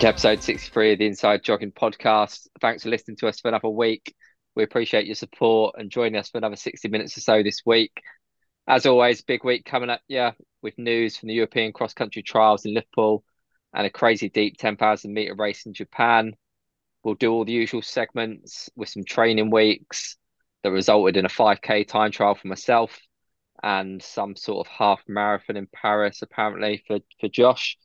to episode 63 of the Inside Jogging Podcast. Thanks for listening to us for another week. We appreciate your support and joining us for another 60 minutes or so this week. As always, big week coming up, yeah, with news from the European cross country trials in Liverpool and a crazy deep 10,000 meter race in Japan. We'll do all the usual segments with some training weeks that resulted in a 5k time trial for myself and some sort of half marathon in Paris, apparently, for, for Josh.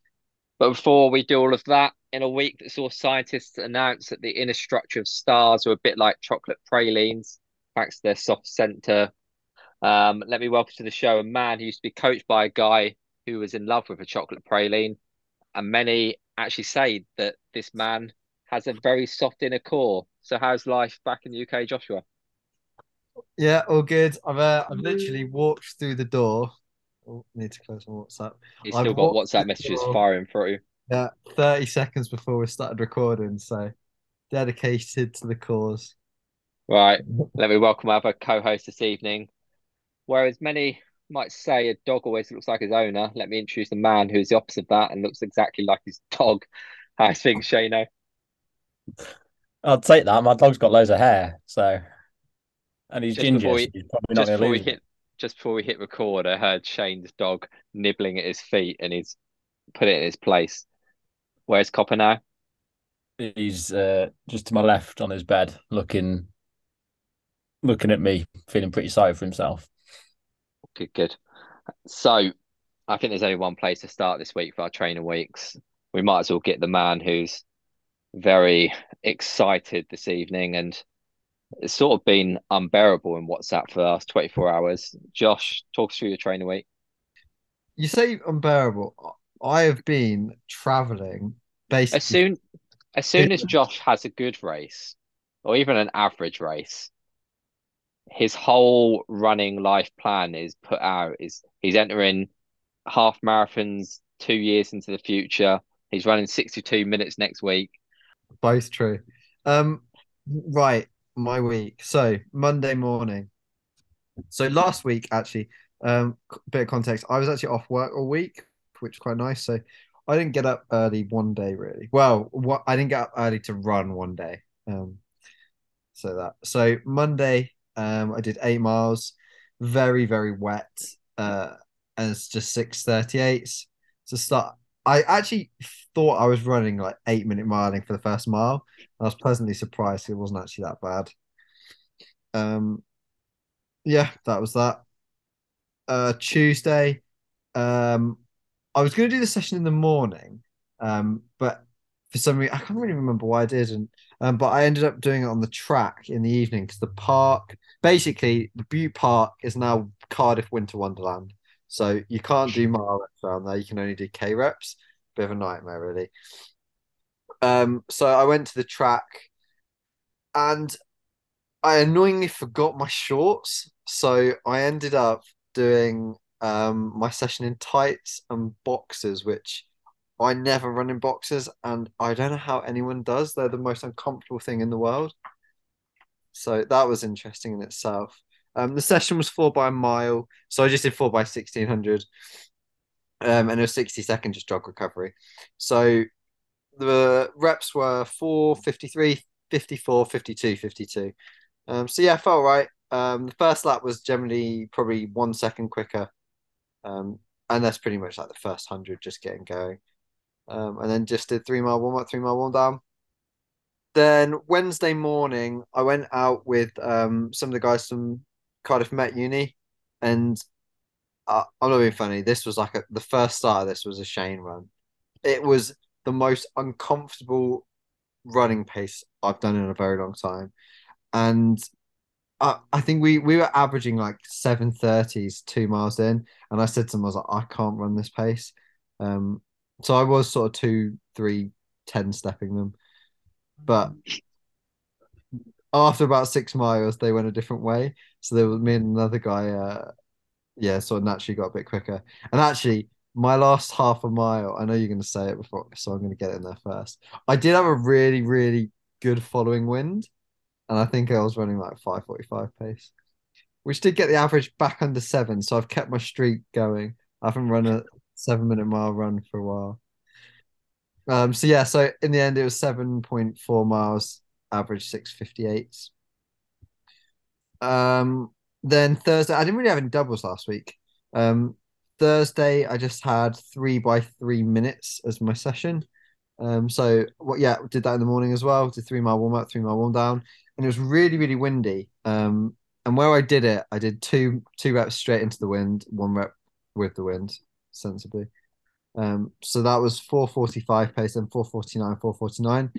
But before we do all of that, in a week that saw scientists announce that the inner structure of stars are a bit like chocolate pralines, thanks to their soft center. Um, let me welcome to the show a man who used to be coached by a guy who was in love with a chocolate praline. And many actually say that this man has a very soft inner core. So, how's life back in the UK, Joshua? Yeah, all good. I've uh, I've literally walked through the door. Oh, need to close my WhatsApp. He's still I've got WhatsApp messages firing through. Yeah, 30 seconds before we started recording. So dedicated to the cause. Right. Let me welcome our other co host this evening. Whereas many might say a dog always looks like his owner, let me introduce a man who's the opposite of that and looks exactly like his dog. I think Shano. I'll take that. My dog's got loads of hair, so and he's just ginger. We, he's probably just not before we hit, just before we hit record, I heard Shane's dog nibbling at his feet, and he's put it in his place. Where's Copper now? He's uh, just to my left on his bed, looking looking at me, feeling pretty sorry for himself. Good, good. So, I think there's only one place to start this week for our training weeks. We might as well get the man who's very excited this evening and it's sort of been unbearable in WhatsApp for the last 24 hours. Josh, talk us through your training week. You say unbearable. I have been traveling basically. As soon as soon as Josh has a good race, or even an average race, his whole running life plan is put out. Is he's entering half marathons two years into the future. He's running 62 minutes next week. Both true. Um, right, my week. So Monday morning. So last week, actually, um, bit of context. I was actually off work all week which is quite nice. So I didn't get up early one day really. Well, what I didn't get up early to run one day. Um, so that so Monday, um, I did eight miles, very very wet. Uh, and it's just six thirty eight to start. I actually thought I was running like eight minute miling for the first mile. I was pleasantly surprised it wasn't actually that bad. Um, yeah, that was that. Uh, Tuesday, um, I was going to do the session in the morning, um, but for some reason I can't really remember why I didn't. Um, but I ended up doing it on the track in the evening because the park, basically, the Bute Park is now Cardiff Winter Wonderland. So you can't do mile reps around there. You can only do K reps. Bit of a nightmare, really. Um, so I went to the track, and I annoyingly forgot my shorts. So I ended up doing um, my session in tights and boxers, which I never run in boxers, and I don't know how anyone does. They're the most uncomfortable thing in the world. So that was interesting in itself. Um, the session was four by a mile, so I just did four by sixteen hundred, um, and it was sixty second just jog recovery. So the reps were 4, 53, 54, 52, 52. Um, so yeah, I felt right. Um, the first lap was generally probably one second quicker um, and that's pretty much like the first hundred just getting going. Um, and then just did three mile warm up, three mile warm down. Then Wednesday morning, I went out with um, some of the guys from Cardiff Met Uni, and uh, I'm not being funny. This was like a, the first start of this was a Shane run. It was the most uncomfortable running pace I've done in a very long time, and I, think we we were averaging like seven thirties two miles in, and I said to him, I was like, I can't run this pace. Um, so I was sort of two, three, ten stepping them, but after about six miles, they went a different way. So there was me and another guy. Uh, yeah, sort of naturally got a bit quicker. And actually, my last half a mile, I know you're going to say it before, so I'm going to get in there first. I did have a really, really good following wind, and I think I was running like 5:45 pace, which did get the average back under seven. So I've kept my streak going. I haven't run a seven minute mile run for a while. Um, so yeah, so in the end, it was 7.4 miles, average 658. Um, then Thursday, I didn't really have any doubles last week. Um, Thursday, I just had three by three minutes as my session. Um, so what? Yeah, did that in the morning as well. Did three mile warm up, three mile warm down, and it was really really windy. Um, and where I did it, I did two two reps straight into the wind, one rep with the wind, sensibly. Um, so that was 445 pace and 449, 449.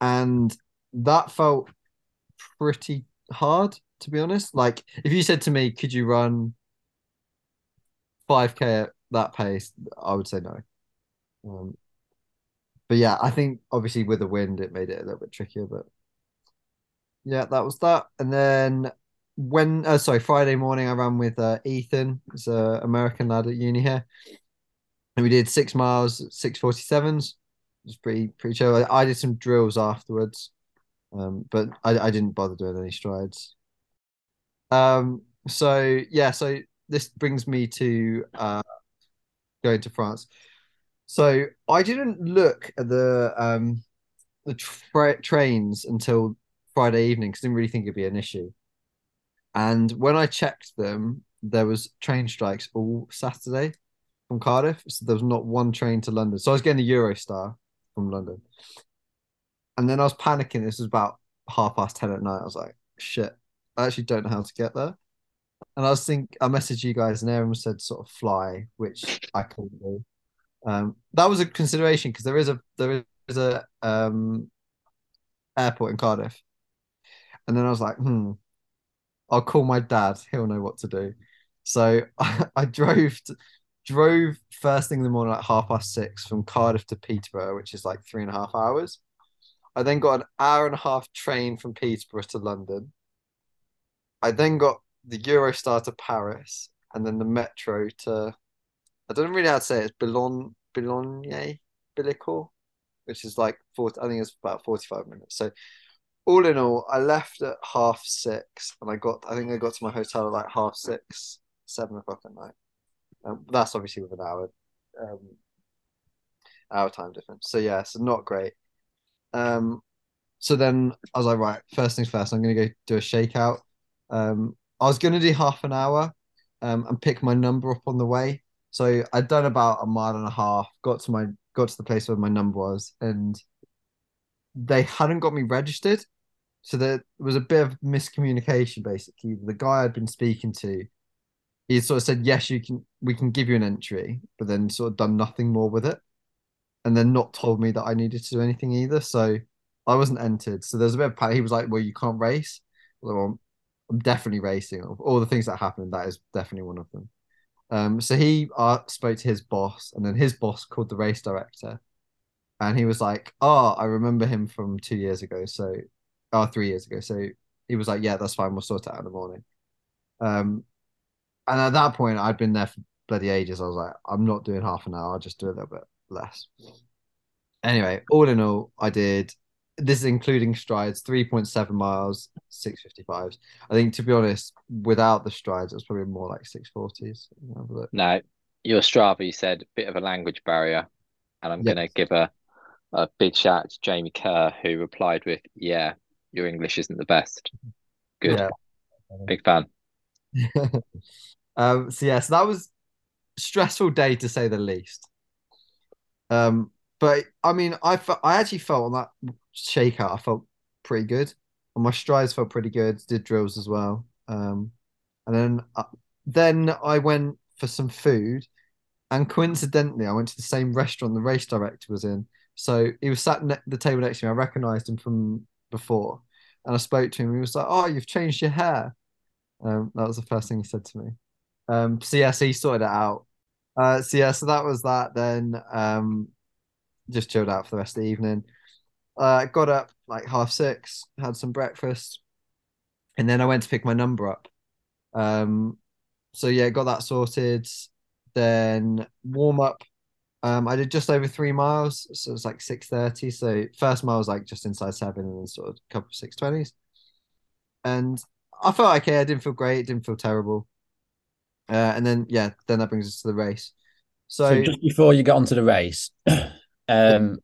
And that felt pretty hard, to be honest. Like, if you said to me, could you run 5K at that pace, I would say no. Um, but yeah, I think obviously with the wind, it made it a little bit trickier. But yeah, that was that. And then when, uh, sorry, Friday morning, I ran with uh, Ethan, he's an American lad at uni here. And we did six miles, six forty sevens. It was pretty pretty chill. I, I did some drills afterwards, um, but I, I didn't bother doing any strides. Um, so yeah, so this brings me to uh, going to France. So I didn't look at the um, the tra- trains until Friday evening because I didn't really think it'd be an issue. And when I checked them, there was train strikes all Saturday from Cardiff. So there was not one train to London. So I was getting the Eurostar from London. And then I was panicking. This was about half past 10 at night. I was like, shit, I actually don't know how to get there. And I was think I messaged you guys and everyone said sort of fly, which I couldn't do. Um, that was a consideration because there is a there is a um airport in Cardiff. And then I was like, hmm, I'll call my dad. He'll know what to do. So I, I drove to, drove first thing in the morning at half past six from Cardiff to Peterborough, which is like three and a half hours. I then got an hour and a half train from Peterborough to London. I then got the Eurostar to Paris and then the metro to I don't really know how to say it. It's Boulogne Boulogne which is like 40, I think it's about 45 minutes. So all in all, I left at half six and I got I think I got to my hotel at like half six, seven o'clock at night. Um, that's obviously with an hour um, hour time difference. So yeah, so not great. Um, so then I was like, right, first things first, I'm gonna go do a shakeout. Um, I was gonna do half an hour um, and pick my number up on the way. So I'd done about a mile and a half, got to my got to the place where my number was, and they hadn't got me registered. So there was a bit of miscommunication basically. The guy I'd been speaking to he sort of said, "Yes, you can. We can give you an entry," but then sort of done nothing more with it, and then not told me that I needed to do anything either. So I wasn't entered. So there's a bit of. He was like, "Well, you can't race." Well, I'm definitely racing. All the things that happened, that is definitely one of them. Um, so he uh, spoke to his boss, and then his boss called the race director, and he was like, "Oh, I remember him from two years ago. So, oh, three years ago. So he was like, "Yeah, that's fine. We'll sort it out in the morning." Um, and at that point, I'd been there for bloody ages. I was like, I'm not doing half an hour. I'll just do a little bit less. Anyway, all in all, I did. This is including strides, 3.7 miles, 655s. I think, to be honest, without the strides, it was probably more like 640s. No, your Strava, you said, a bit of a language barrier. And I'm yes. going to give a, a big shout to Jamie Kerr, who replied with, Yeah, your English isn't the best. Good. Yeah. Big fan. um, so yeah, so that was stressful day to say the least. Um, but I mean, I fe- I actually felt on that shakeout, I felt pretty good. And my strides felt pretty good. Did drills as well. Um, and then uh, then I went for some food, and coincidentally, I went to the same restaurant the race director was in. So he was sat at the table next to me. I recognised him from before, and I spoke to him. He was like, "Oh, you've changed your hair." Um, that was the first thing he said to me. Um, so yeah, so he sorted it out. Uh, so yeah, so that was that. Then um, just chilled out for the rest of the evening. Uh, got up like half six, had some breakfast, and then I went to pick my number up. Um, so yeah, got that sorted. Then warm up. Um, I did just over three miles, so it's like six thirty. So first mile was like just inside seven, and then sort of a couple of six twenties. And I felt okay. I didn't feel great. Didn't feel terrible. Uh, and then yeah, then that brings us to the race. So, So just before you get onto the race, um,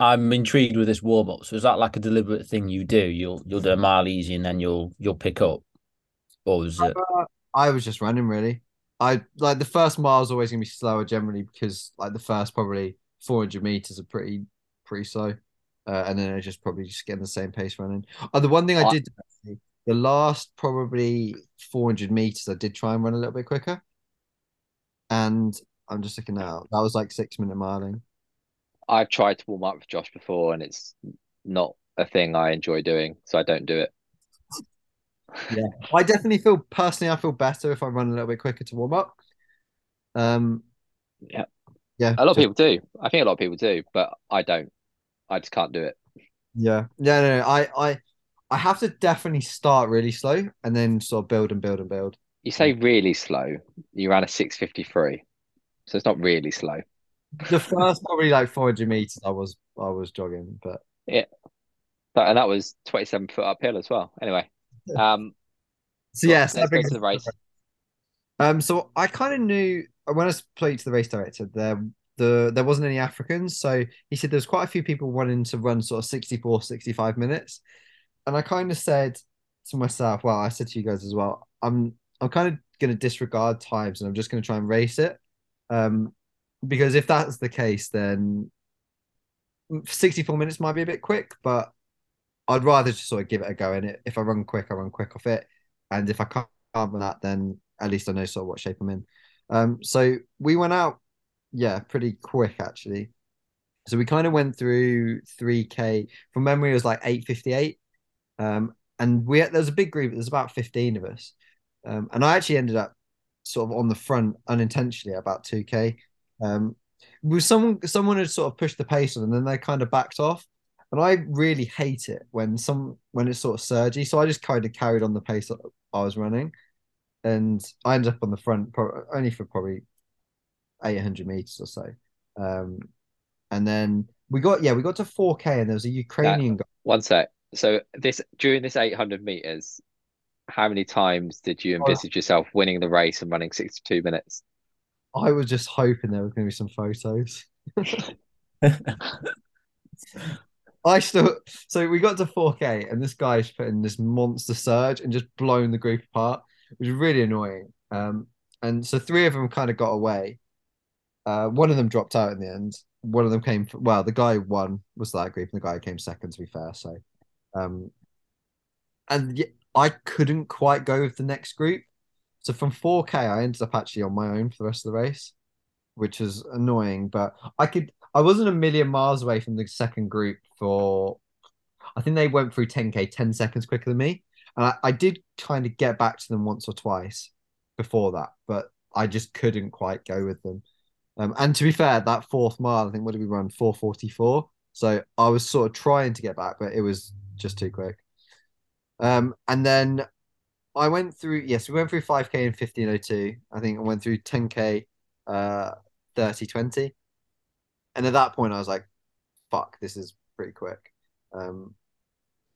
I'm intrigued with this warm up. So is that like a deliberate thing you do? You'll you'll do a mile easy and then you'll you'll pick up, or was it? Uh, I was just running really. I like the first mile is always gonna be slower generally because like the first probably 400 meters are pretty pretty slow, uh, and then I just probably just getting the same pace running. Oh, the one thing I did the last probably 400 meters I did try and run a little bit quicker, and I'm just looking now. That was like six minute miling. I've tried to warm up with Josh before, and it's not a thing I enjoy doing, so I don't do it. I definitely feel personally I feel better if I run a little bit quicker to warm up. Um, Yeah. yeah, A lot of people do. I think a lot of people do, but I don't. I just can't do it. Yeah, yeah, no, no, I, I, I have to definitely start really slow and then sort of build and build and build. You say really slow. You ran a 653, so it's not really slow. The first probably like 400 meters, I was, I was jogging, but But, and that was 27 foot uphill as well. Anyway, um, so yes, let's go to the race. Um, so I kind of knew I when I spoke to the race director, there the there wasn't any Africans, so he said there's quite a few people wanting to run sort of 64, 65 minutes, and I kind of said to myself, well, I said to you guys as well, I'm I'm kind of going to disregard times and I'm just going to try and race it, um, because if that's the case, then 64 minutes might be a bit quick, but I'd rather just sort of give it a go And. If I run quick, I run quick off it, and if I can't run that, then at least I know sort of what shape I'm in. Um, so we went out, yeah, pretty quick actually. So we kind of went through 3K from memory, it was like 858. Um, and we there was a big group, there's about 15 of us. Um, and I actually ended up sort of on the front unintentionally about 2K. Um, was someone someone had sort of pushed the pace on and then they kind of backed off. And I really hate it when some when it's sort of surgy. So I just kind of carried on the pace that I was running and I ended up on the front pro- only for probably 800 meters or so. Um, and then we got yeah we got to 4k and there was a Ukrainian guy. One sec. So this during this 800 meters, how many times did you envisage yourself winning the race and running 62 minutes? I was just hoping there was going to be some photos. I still so we got to 4k and this guy's put in this monster surge and just blown the group apart, It was really annoying. Um, and so three of them kind of got away. Uh, one of them dropped out in the end. One of them came. Well, the guy won was that group, and the guy came second. To be fair, so, um, and I couldn't quite go with the next group. So from 4K, I ended up actually on my own for the rest of the race, which was annoying. But I could. I wasn't a million miles away from the second group for. I think they went through 10K 10 seconds quicker than me, and I, I did kind of get back to them once or twice before that, but I just couldn't quite go with them. Um, and to be fair, that fourth mile, I think what did we run? 444. So I was sort of trying to get back, but it was just too quick. Um, and then I went through, yes, we went through 5K in 1502. I think I went through 10K, uh, 30, 20. And at that point, I was like, fuck, this is pretty quick. Um,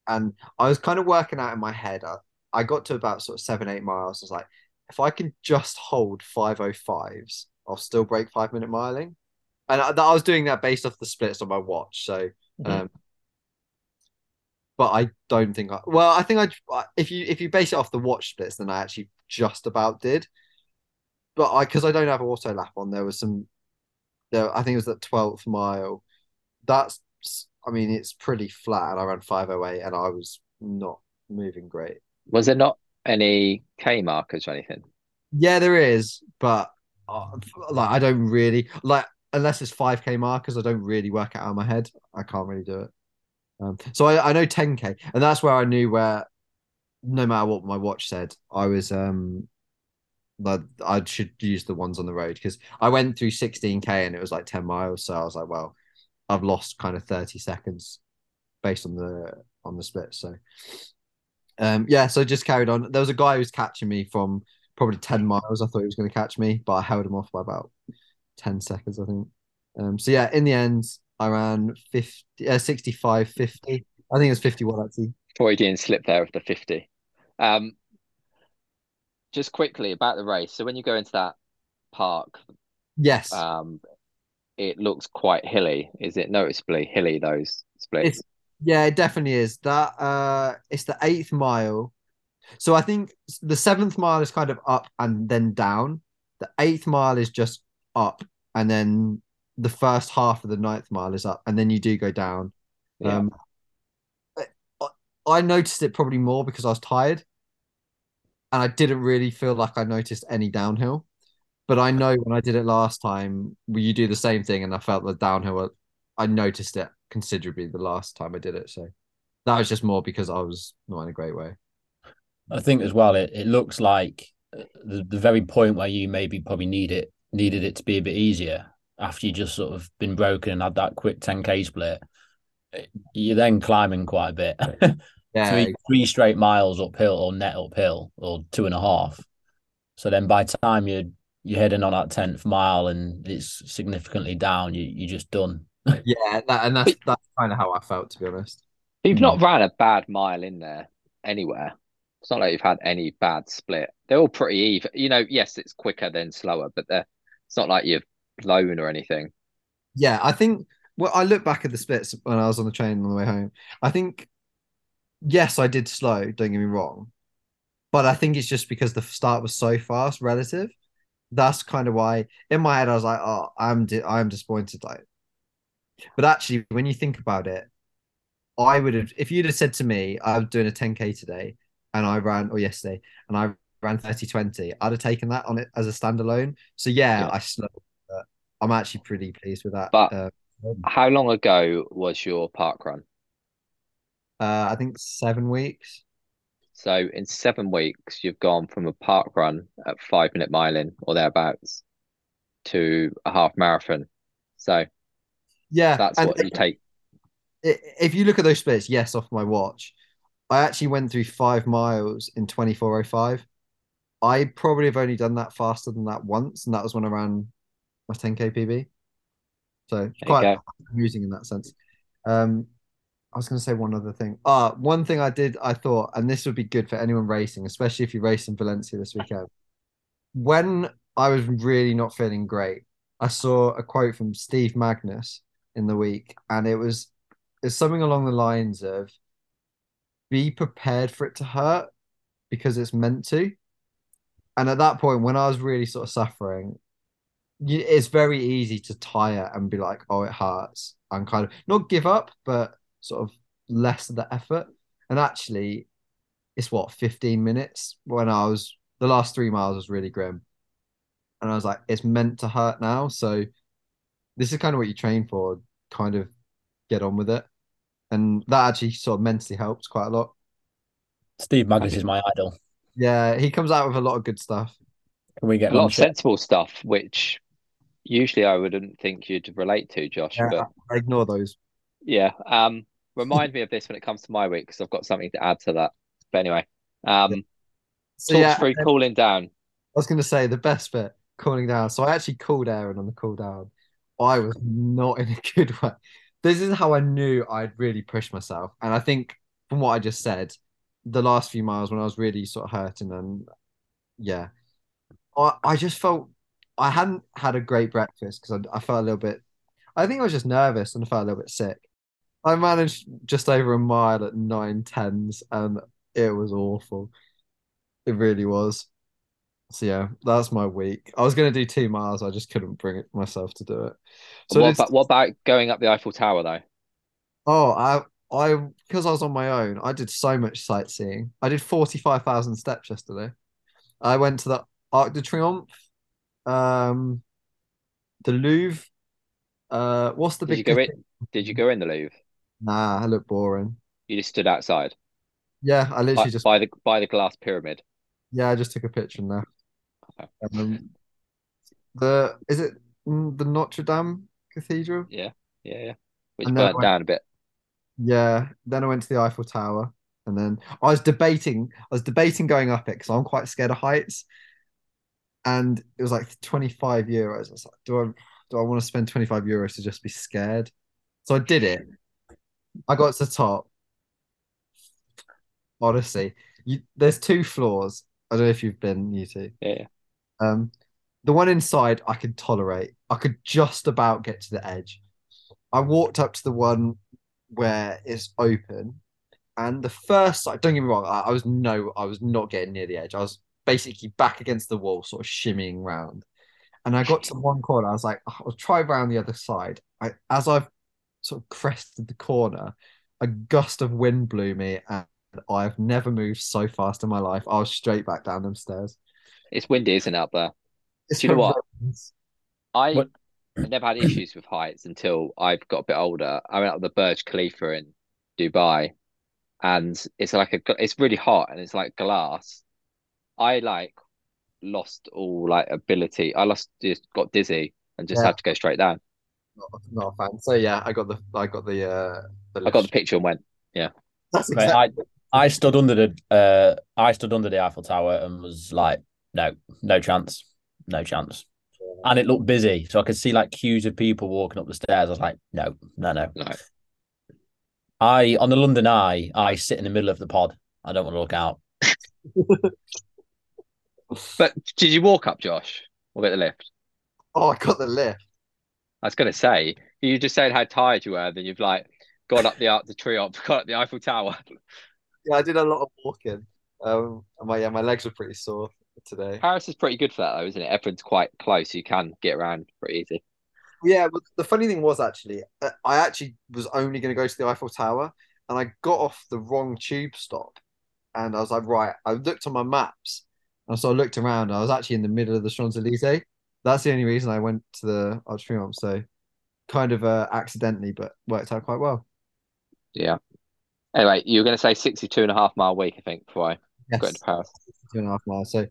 and I was kind of working out in my head. I, I got to about sort of seven, eight miles. I was like, if I can just hold 505s, I'll still break five minute miling. And I, I was doing that based off the splits on my watch. So, Mhm. um, but I don't think I, well, I think I, if you, if you base it off the watch splits, then I actually just about did. But I, because I don't have auto lap on, there was some, there, I think it was that 12th mile. That's, I mean, it's pretty flat. And I ran 508 and I was not moving great. Was there not any K markers or anything? Yeah, there is, but uh, like I don't really like unless it's 5k markers, I don't really work it out in my head. I can't really do it. Um, so I, I know 10k, and that's where I knew where no matter what my watch said, I was um like I should use the ones on the road because I went through 16k and it was like 10 miles, so I was like, well, I've lost kind of 30 seconds based on the on the split. So um yeah, so I just carried on. There was a guy who was catching me from probably 10 miles. I thought he was going to catch me, but I held him off by about 10 seconds, I think. Um, so yeah, in the end, I ran 50, uh, 65, 50. I think it was 51 actually. Freudian slip there of the 50. Um, just quickly about the race. So when you go into that park, Yes. um, it looks quite hilly. Is it noticeably hilly, those splits? It's yeah, it definitely is. That uh it's the eighth mile. So I think the seventh mile is kind of up and then down. The eighth mile is just up, and then the first half of the ninth mile is up, and then you do go down. Yeah. Um, I, I noticed it probably more because I was tired, and I didn't really feel like I noticed any downhill. But I know when I did it last time, you do the same thing, and I felt the downhill. I noticed it considerably the last time I did it. So that was just more because I was not in a great way. I think as well, it, it looks like uh, the, the very point where you maybe probably need it needed it to be a bit easier after you just sort of been broken and had that quick 10k split. You're then climbing quite a bit. Yeah, three, three straight miles uphill or net uphill or two and a half. So then by the time you're you're heading on that tenth mile and it's significantly down, you you're just done. yeah, that, and that's that's kind of how I felt to be honest. You've Mm. not ran a bad mile in there anywhere. It's not like you've had any bad split. They're all pretty even. You know, yes, it's quicker than slower, but they're it's not like you've blown or anything. Yeah, I think. Well, I look back at the splits when I was on the train on the way home. I think, yes, I did slow. Don't get me wrong, but I think it's just because the start was so fast relative. That's kind of why in my head I was like, "Oh, I'm di- I'm disappointed." Like, but actually, when you think about it, I would have if you'd have said to me, I'm doing a 10k today," and I ran or yesterday, and I ran 30 20, I'd have taken that on it as a standalone. So yeah, Yeah. I slowed. But I'm actually pretty pleased with that. But- uh, How long ago was your park run? Uh, I think seven weeks. So in seven weeks, you've gone from a park run at five minute miling or thereabouts to a half marathon. So Yeah, that's what you take. if you look at those splits, yes, off my watch, I actually went through five miles in 2405. I probably have only done that faster than that once, and that was when I ran my 10k PB. So it's There you quite amusing in that sense. Um, I was going to say one other thing. Ah, one thing I did, I thought, and this would be good for anyone racing, especially if you race in Valencia this weekend. When I was really not feeling great, I saw a quote from Steve Magness in the week, and it was it's something along the lines of be prepared for it to hurt because it's meant to. And at that point, when I was really sort of suffering, it's very easy to tire and be like, oh, it hurts, and kind of not give up, but sort of less of the effort. And actually, it's what 15 minutes when I was the last three miles was really grim. And I was like, it's meant to hurt now. So this is kind of what you train for, kind of get on with it. And that actually sort of mentally helps quite a lot. Steve Magness is my idol. Yeah, he comes out with a lot of good stuff. Can we get A lot of shit? sensible stuff, which usually I wouldn't think you'd relate to, Josh. Yeah, But I ignore those. Yeah, um, remind me of this when it comes to my week because I've got something to add to that. But anyway, um, So talk yeah, through cooling down. I was going to say the best bit, cooling down. So I actually called Aaron on the cool down. I was not in a good way. This is how I knew I'd really pushed myself. And I think from what I just said, the last few miles when I was really sort of hurting and yeah, I, I just felt I hadn't had a great breakfast because I, I felt a little bit, I think I was just nervous and I felt a little bit sick. I managed just over a mile at nine tens and it was awful. It really was. So yeah, that's my week. I was gonna do two miles, I just couldn't bring it myself to do it. So what about what about going up the Eiffel Tower though? oh, I I because I was on my own, I did so much sightseeing. I did forty five thousand steps yesterday. I went to the Arc de Triomphe, um, the Louvre. Uh, what's the Did you big? go in? Did you go in the Louvre? Nah, I look boring. You just stood outside Yeah, I by, literally just by the by the glass pyramid. yeah, I just took a picture in there. Okay. Um, the is it the Notre Dame Cathedral? Yeah, yeah, yeah. Which And burnt I- down a bit. Yeah, then I went to the Eiffel Tower, and then I was debating. I was debating going up it because I'm quite scared of heights. and it was like 25 euros. I was like, do I do I want to spend 25 euros to just be scared? So I did it. I got to the top. Honestly, you, there's two floors. I don't know if you've been, you two. Yeah. Um, the one inside I could tolerate. I could just about get to the edge. I walked up to the one where it's open, and the first side. Don't get me wrong. I, I was no, I was not getting near the edge. I was basically back against the wall, sort of shimmying round. And I got to one corner. I was like, I'll try around the other side. I, as I've sort of crested the corner, a gust of wind blew me, and I've never moved so fast in my life. I was straight back down them stairs. It's windy, isn't it, up there? It's Do you know what? horrendous. I What- never had issues with heights until I've got a bit older. I went up the Burj Khalifa in Dubai, and it's like a it's really hot and it's like glass. I like lost all like ability. I lost just got dizzy and just Yeah. had to go straight down. Not, not a fan. So yeah, I got the I got the uh the I got the picture and went, Yeah, That's Mate, exactly I I stood under the uh I stood under the Eiffel Tower and was like, no, no chance, no chance. And it looked busy, so I could see like queues of people walking up the stairs. I was like, no, no, no. no. I on the London Eye, I sit in the middle of the pod. I don't want to look out. But did you walk up, Josh, or get the lift? Oh, I got the lift. I was gonna say you just said how tired you were, then you've like gone up the Arc de Triomphe, got up the Eiffel Tower. Yeah, I did a lot of walking. Um, my yeah, my legs were pretty sore today. Paris is pretty good for that, though, isn't it? Everyone's quite close. You can get around pretty easy. Yeah, but the funny thing was actually, uh, I actually was only going to go to the Eiffel Tower, and I got off the wrong tube stop, and I was like, right. I looked on my maps, and so I looked around. I was actually in the middle of the Champs Elysees. That's the only reason I went to the Arc de So, kind of uh, accidentally, but worked out quite well. Yeah. Anyway, you were going to say 62 and a half mile week, I think, before I Yes, got into Paris. two and a half miles. So,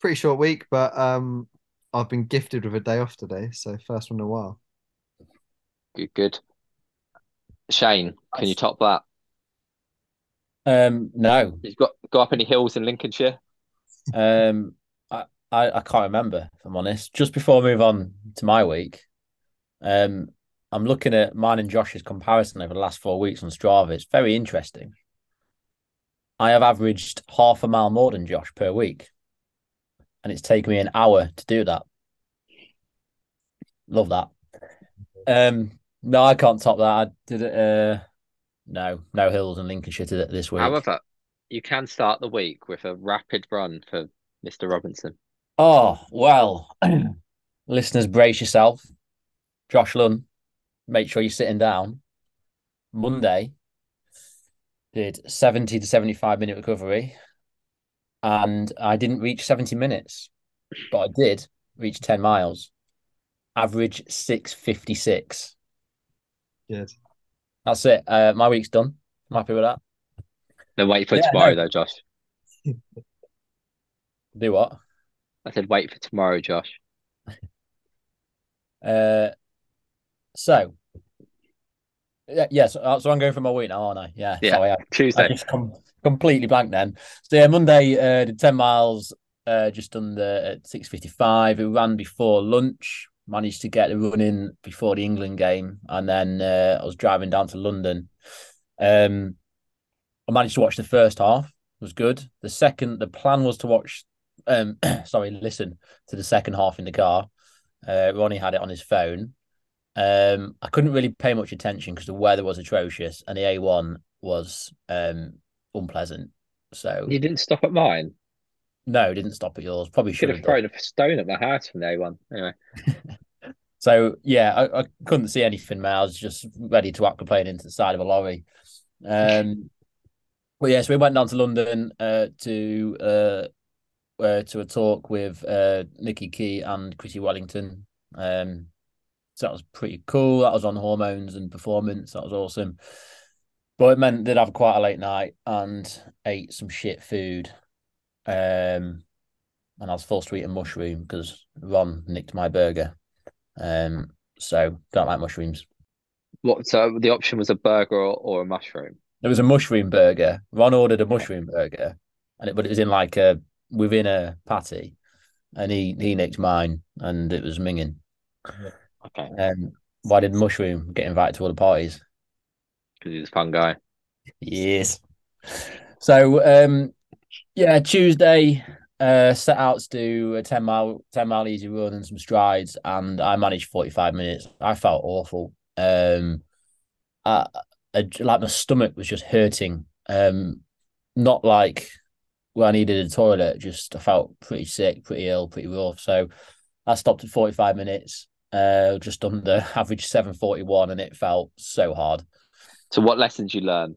pretty short week, but um, I've been gifted with a day off today, so first one in a while. Good, good. Shane, can you top that? Um, no, You've got go up any hills in Lincolnshire? um, I, I can't remember. If I'm honest. Just before I move on to my week, um, I'm looking at mine and Josh's comparison over the last four weeks on Strava. It's very interesting. I have averaged half a mile more than Josh per week, and it's taken me an hour to do that. Love that. Um, no, I can't top that. I did it. Uh, no, no hills in Lincolnshire this week. However, you can start the week with a rapid run for Mr. Robinson. Oh, well, listeners, brace yourself. Josh Lunn, make sure you're sitting down. Monday, did 70 to 75 minute recovery, and I didn't reach 70 minutes, but I did reach 10 miles. Average 656. Good. That's it. Uh, my week's done. I'm happy with that. Then wait for Yeah, tomorrow, no. though, Josh. Do what? I said wait for tomorrow, Josh. Uh, so, yeah, yeah. So, so I'm going for my week now, aren't I? Yeah. Yeah. Sorry, I, I Tuesday. just com- completely blank then. So yeah, Monday uh, did ten miles, uh, just under at six fifty five. It ran before lunch. Managed to get the run in before the England game, and then uh, I was driving down to London. Um, I managed to watch the first half. It was good. The second, the plan was to watch. Um, sorry, listen to the second half in the car. Uh, Ronnie had it on his phone. Um, I couldn't really pay much attention because the weather was atrocious and the A1 was um unpleasant. So You didn't stop at mine. no, didn't stop at yours. Probably Should have have. done. thrown a stone at my house from day one. Anyway, So yeah, I, I couldn't see anything. Man, I was just ready to aquaplane into the side of a lorry. Um, but yeah, so we went down to London uh, to uh, uh, to a talk with uh, Nicky Keay and Chrissie Wellington. Um, so that was pretty cool. That was on hormones and performance. That was awesome. But it meant they'd have quite a late night and ate some shit food. Um, and I was forced to eat a mushroom because Ron nicked my burger. Um, so don't like mushrooms. what? So the option was a burger or, or a mushroom. It was a mushroom burger. Ron ordered a mushroom burger, and it but it was in like a within a patty. and he he nicked mine, and it was minging. Okay, Um, why did Mushroom get invited to all the parties? because he's a fun guy. Yes. So um yeah, Tuesday uh set out to do a 10 mile 10 mile easy run and some strides and I managed 45 minutes. I felt awful. Um I, I like my stomach was just hurting. Um not like where I needed a toilet, just I felt pretty sick, pretty ill, pretty rough. So I stopped at 45 minutes, uh just under average 741 and it felt so hard So, what lessons you learn?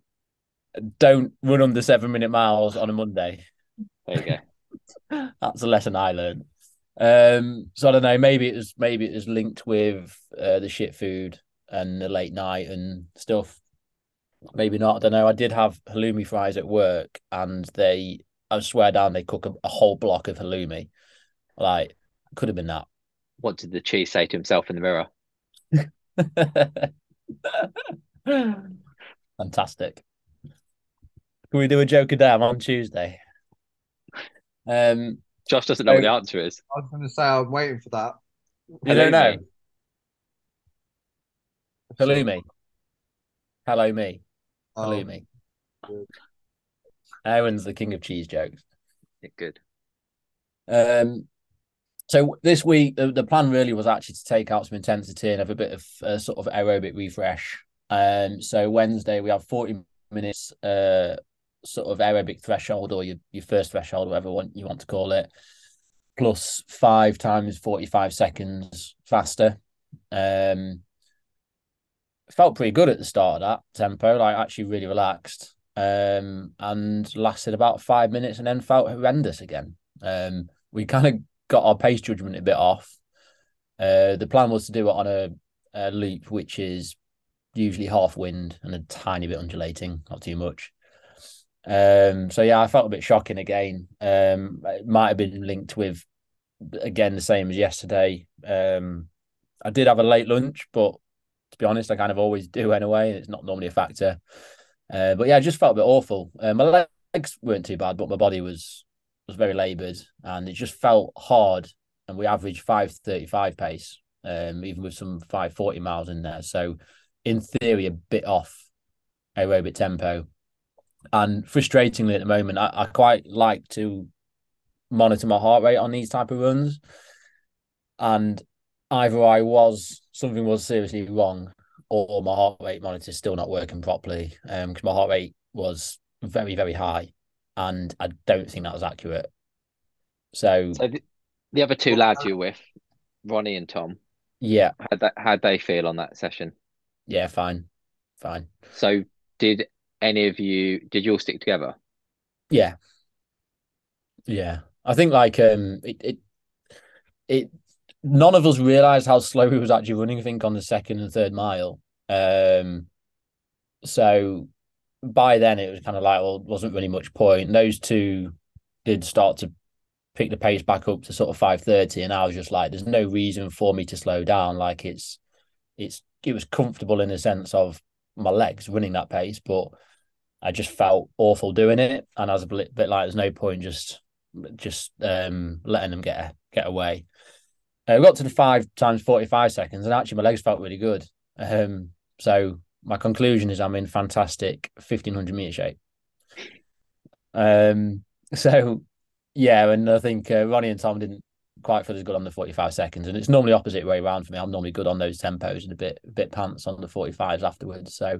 don't run under seven minute miles on a Monday. There you go. That's a lesson I learned. Um, so I don't know. Maybe it was maybe it was linked with uh, the shit food and the late night and stuff. Maybe not. I don't know. I did have halloumi fries at work, and they, I swear down, they cook a, a whole block of halloumi. Like, could have been that. what did the cheese say to himself in the mirror? Fantastic. Can we do a joke a damn on Tuesday? Um, Josh doesn't know what the answer is. I was going to say I'm waiting for that. you don't know. Halloumi. Halloumi. Hello me. Um, Halloumi. good. Aaron's the king of cheese jokes. Yeah, good. Um, so this week the, the plan really was actually to take out some intensity and have a bit of uh, sort of aerobic refresh. Um, so Wednesday we have forty minutes, uh, sort of aerobic threshold or your your first threshold, whatever one you want to call it, plus five times forty five seconds faster. Um, felt pretty good at the start of that tempo, like actually really relaxed. Um, and lasted about five minutes and then felt horrendous again. Um, we kind of got our pace judgment a bit off. Uh, the plan was to do it on a, a loop, which is usually half wind and a tiny bit undulating, not too much. Um, so yeah, I felt a bit shocking again. Um, it might have been linked with again the same as yesterday. Um, I did have a late lunch, but to be honest, I kind of always do anyway. It's not normally a factor. Uh, but yeah, I just felt a bit awful. Uh, my legs weren't too bad, but my body was was very laboured, and it just felt hard. And we averaged five thirty five pace, um, even with some five forty miles in there. So, in theory, a bit off aerobic tempo. And frustratingly, at the moment, I, I quite like to monitor my heart rate on these type of runs. And either I was something was seriously wrong, or my heart rate monitor is still not working properly. Um, because my heart rate was very very high, and I don't think that was accurate. So So the, the other two lads you with, Ronnie and Tom, yeah, how'd that how'd they feel on that session? yeah, fine, fine. So did any of you did you all stick together? Yeah. Yeah. I think like um it it, it none of us realized how slow he was actually running, I think, on the second and third mile. Um so by then it was kind of like well wasn't really much point. Those two did start to pick the pace back up to sort of five thirty and I was just like there's no reason for me to slow down. Like it's it's it was comfortable in the sense of my legs running that pace, but I just felt awful doing it, and I was a bit, like, "There's no point just, just um, letting them get get away." I got to the five times forty five seconds, and actually my legs felt really good. Um, so my conclusion is I'm in fantastic fifteen hundred meter shape. Um, so yeah, and I think uh, Ronnie and Tom didn't quite feel as good on the forty five seconds, and it's normally opposite way around for me. I'm normally good on those tempos and a bit a bit pants on the forty fives afterwards. So,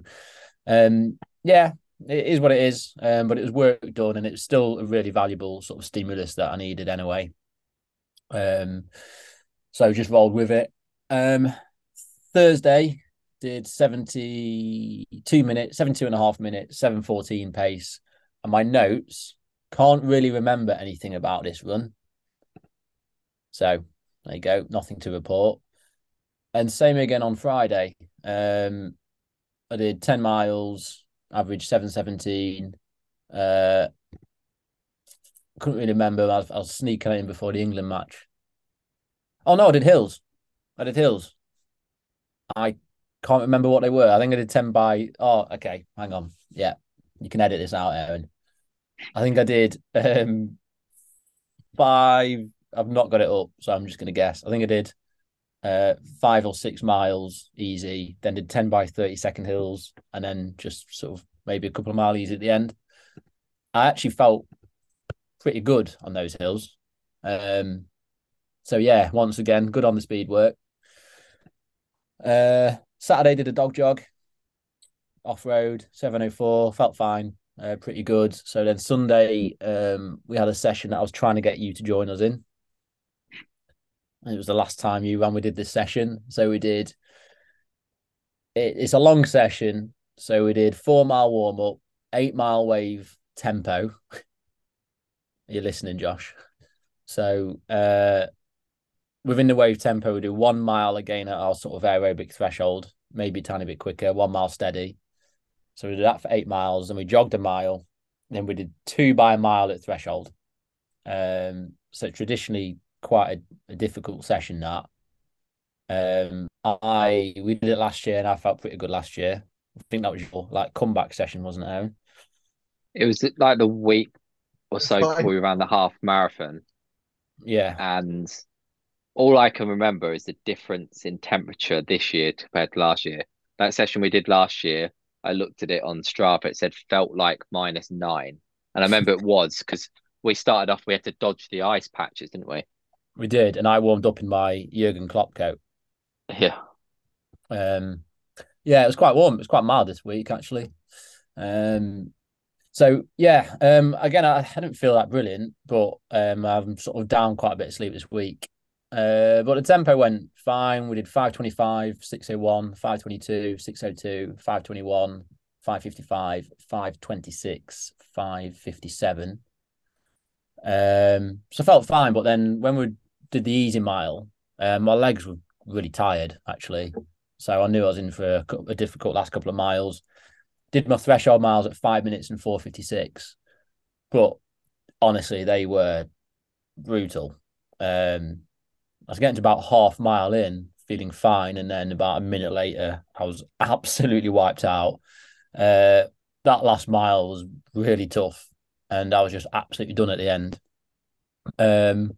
um, yeah, it is what it is. Um, but it was work done, and it's still a really valuable sort of stimulus that I needed anyway. Um, so just rolled with it. Um, Thursday did 72 minutes, 72 and a half minutes, 714 pace. And my notes can't really remember anything about this run. So there you go, nothing to report. And same again on Friday. Um, I did 10 miles, average 717. Uh, couldn't really remember. I was, I was sneaking in before the England match. Oh no, I did hills. I did hills. I can't remember what they were. I think I did 10 by oh okay, hang on. Yeah. You can edit this out, Aaron. I think I did um five I've not got it up, so I'm just to guess. I think I did uh, five or six miles easy, then did 10 by 30 second hills, and then just sort of maybe a couple of miles easy at the end. I actually felt pretty good on those hills. Um, so yeah, once again, good on the speed work. Uh, Saturday did a dog jog, off road, 704, felt fine, uh, pretty good. So then Sunday, um, we had a session that I was trying to get you to join us in. It was the last time you ran. We did this session, so we did. It, it's a long session, so we did four mile warm up, eight mile wave tempo. You're listening, Josh. So uh, within the wave tempo, we do one mile again at our sort of aerobic threshold, maybe a tiny bit quicker, one mile steady. So we did that for eight miles, and we jogged a mile. Then we did two by a mile at threshold. Um, so traditionally quite a, a difficult session that. Um, I we did it last year, and I felt pretty good last year. I think that was your like comeback session, wasn't it, Aaron? It was like the week or so before we ran the half marathon, Yeah, and all I can remember is the difference in temperature this year compared to last year. That session we did last year, I looked at it on Strava. It said felt like minus nine, and I remember it was because we started off. We had to dodge the ice patches, didn't we? we did, and I warmed up in my Jurgen Klopp coat. Yeah. Um, yeah, it was quite warm. It was quite mild this week, actually. Um, so yeah, um, again, I, I didn't feel that brilliant, but um, I'm sort of down quite a bit of sleep this week. Uh, but the tempo went fine. We did 525, 601, 522, 602, 521, 555, 526, 557. Um, so I felt fine, but then when we did the easy mile, uh, my legs were really tired actually. So I knew I was in for a, a difficult last couple of miles. Did my threshold miles at five minutes and four fifty six, but honestly, they were brutal. Um, I was getting to about half mile in, feeling fine, and then about a minute later, I was absolutely wiped out. Uh, that last mile was really tough, and I was just absolutely done at the end. Um,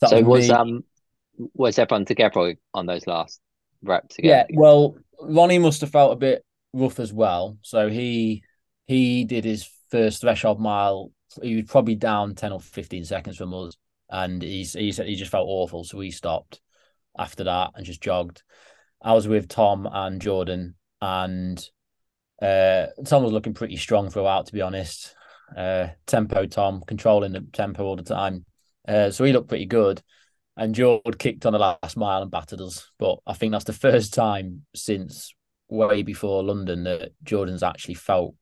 that so was me- um was everyone together on those last reps yeah, well, Ronnie must have felt a bit rough as well. So he he did his first threshold mile. He was probably down ten or fifteen seconds from us, and he's he said he just felt awful. So we stopped after that and just jogged. I was with Tom and Jordan, and uh, Tom was looking pretty strong throughout, to be honest. Uh, tempo Tom controlling the tempo all the time, uh, so he looked pretty good. And Jordan kicked on the last mile and battered us. But I think that's the first time since way before London that Jordan's actually felt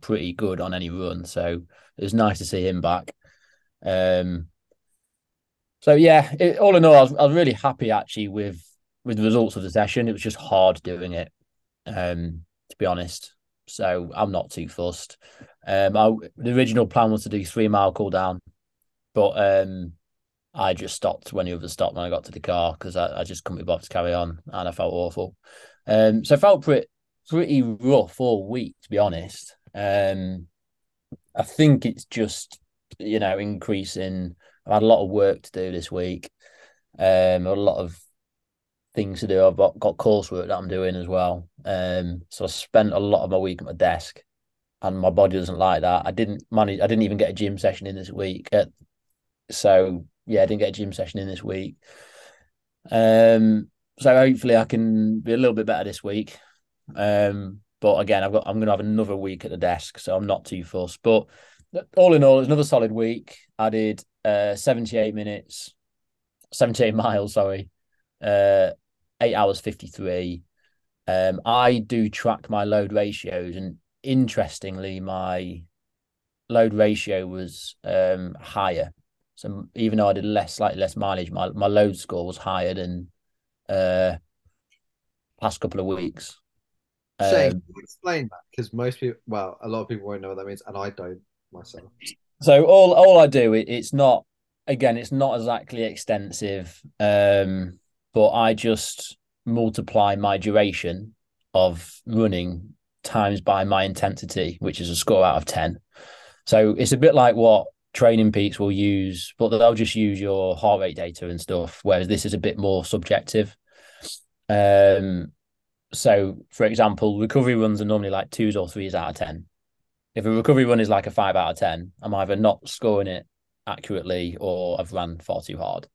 pretty good on any run. So it was nice to see him back. Um, so yeah, it, all in all, I was, I was really happy actually with with the results of the session. It was just hard doing it, um, to be honest. So I'm not too fussed. Um, I, the original plan was to do three mile cool down, but um, I just stopped when the others stopped when I got to the car because I, I just couldn't be bothered to carry on and I felt awful. Um, so I felt pretty pretty rough all week to be honest. Um, I think it's just you know increasing. I've had a lot of work to do this week. Um, a lot of things to do. I've got, got coursework that I'm doing as well. Um, so I spent a lot of my week at my desk, and my body doesn't like that. I didn't manage. I didn't even get a gym session in this week. Uh, so yeah, I didn't get a gym session in this week. Um, so hopefully I can be a little bit better this week. Um, but again, I've got I'm gonna have another week at the desk, so I'm not too fussed. But all in all, it's another solid week. I did uh 78 minutes, 78 miles, sorry, uh, eight hours 53. Um, I do track my load ratios, and interestingly, my load ratio was um higher. So even though I did less, slightly less mileage, my, my load score was higher than uh past couple of weeks. Shane, Um, explain that? Because most people, well, a lot of people won't know what that means, and I don't myself. So all all I do it, it's not again, it's not exactly extensive. Um, but I just multiply my duration of running times by my intensity, which is a score out of 10. So it's a bit like what TrainingPeaks will use, but they'll just use your heart rate data and stuff. Whereas this is a bit more subjective. Um, so for example, recovery runs are normally like twos or threes out of ten. If a recovery run is like a five out of ten, I'm either not scoring it accurately or I've ran far too hard.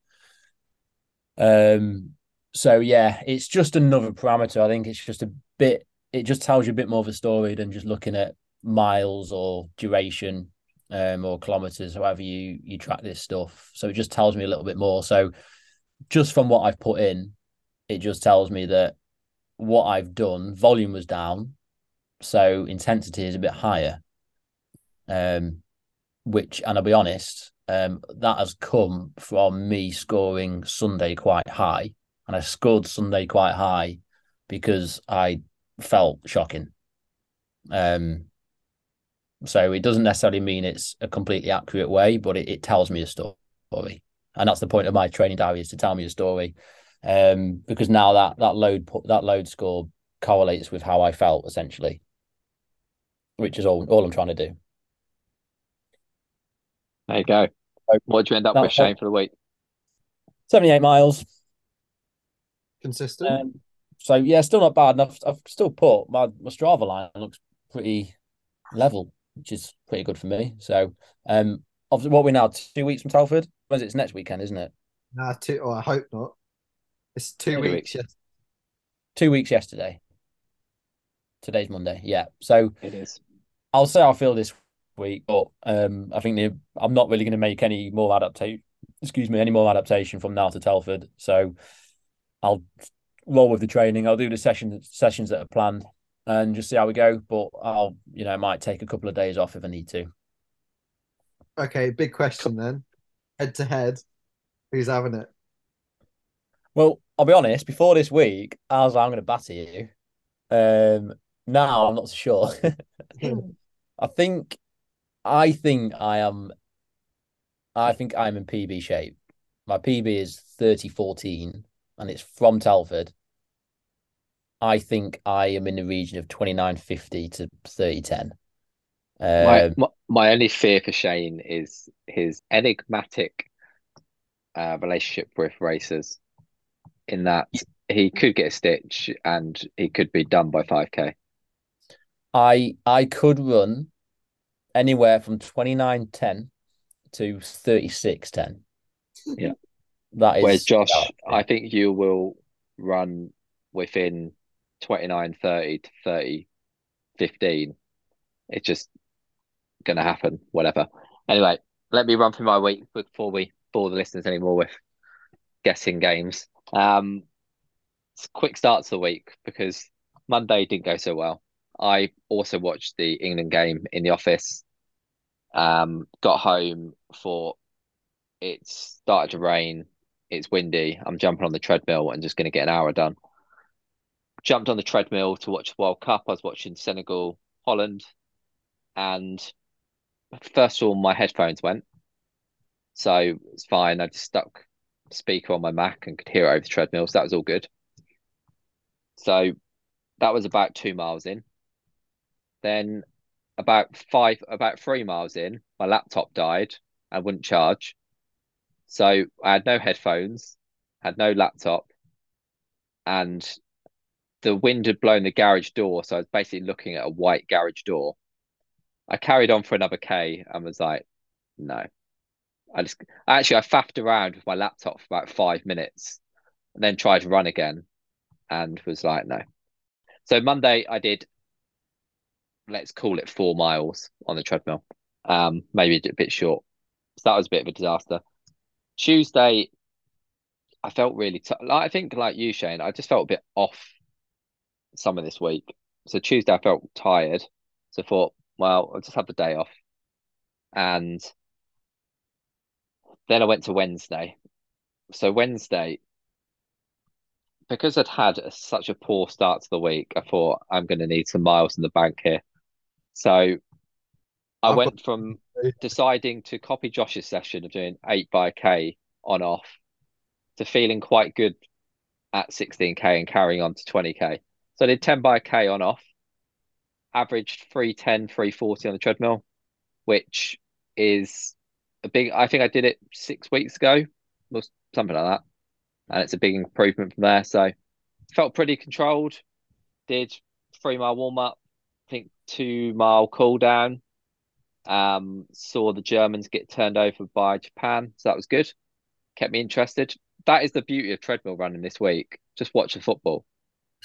Um, so yeah, it's just another parameter. I think it's just a bit. It just tells you a bit more of a story than just looking at miles or duration um, or kilometers, however you you track this stuff. So it just tells me a little bit more. So just from what I've put in, it just tells me that what I've done, volume was down, so intensity is a bit higher. Um, which, and I'll be honest, um, that has come from me scoring Sunday quite high, and I scored Sunday quite high because I felt shocking. Um, so it doesn't necessarily mean it's a completely accurate way, but it, it tells me a story, and that's the point of my training diary is to tell me a story, um, because now that that load that load score correlates with how I felt essentially, which is all all I'm trying to do. There you go. What do you end up That- with, Shane, for the week? Seventy eight miles. Consistent. Um, so yeah, still not bad. And I've, I've still put my, my Strava line looks pretty level, which is pretty good for me. So um, obviously, what we're now two weeks from Telford. When's it? It's next weekend, isn't it? nah, two. Or I hope not. It's two Two weeks. Yes. Two weeks yesterday. Today's Monday. Yeah. So It is. I'll say I feel this week, but um, I think the, I'm not really going to make any more adaptation. Excuse me, any more adaptation from now to Telford. So I'll roll with the training. I'll do the sessions sessions that are planned and just see how we go. But I'll, you know, might take a couple of days off if I need to. Okay. Big question then. Head to head, who's having it? Well, I'll be honest. Before this week, I was like, I'm going to batter you. Um, now I'm not so sure. I think, I think I am. I think I'm in PB shape. My PB is thirty fourteen, and it's from Telford. I think I am in the region of twenty nine fifty to thirty ten. My, Um, my my only fear for Shane is his enigmatic uh, relationship with racers, in that he could get a stitch and he could be done by 5k. I I could run anywhere from twenty nine ten to thirty six ten. Yeah. that is. Whereas Josh, I think you will run within 29, 30 to 30, 15. It's just going to happen, whatever. Anyway, let me run through my week before we bore the listeners anymore with guessing games. Um, quick start to the week because Monday didn't go so well. I also watched the England game in the office. Um, got home for it started to rain. It's windy. I'm jumping on the treadmill and just going to get an hour done. Jumped on the treadmill to watch the World Cup. I was watching Senegal, Holland, and first of all, my headphones went. So it's fine. I just stuck speaker on my Mac and could hear it over the treadmill. So that was all good. So that was about two miles in. Then about five, about three miles in, my laptop died. I wouldn't charge. So I had no headphones, had no laptop, and the wind had blown the garage door. So I was basically looking at a white garage door. I carried on for another K and was like, no. I just actually I faffed around with my laptop for about five minutes and then tried to run again and was like, no. So Monday I did let's call it four miles on the treadmill. Um, maybe a bit short. So that was a bit of a disaster. Tuesday, I felt really t- like I think like you, Shane, I just felt a bit off some of this week. So Tuesday I felt tired. So I thought, well, I'll just have the day off. And then I went to Wednesday. So Wednesday, because I'd had a, such a poor start to the week, I thought I'm going to need some miles in the bank here. So I went from deciding to copy Josh's session of doing eight by K on off to feeling quite good at 16K and carrying on to 20K. So I did 10 by K on off, averaged 310, 340 on the treadmill, which is a big. I think I did it six weeks ago, or something like that, and it's a big improvement from there. So felt pretty controlled. Did three mile warm up, two mile cooldown. Um, saw the Germans get turned over by Japan, so that was good. Kept me interested. That is the beauty of treadmill running this week. Just watch the football.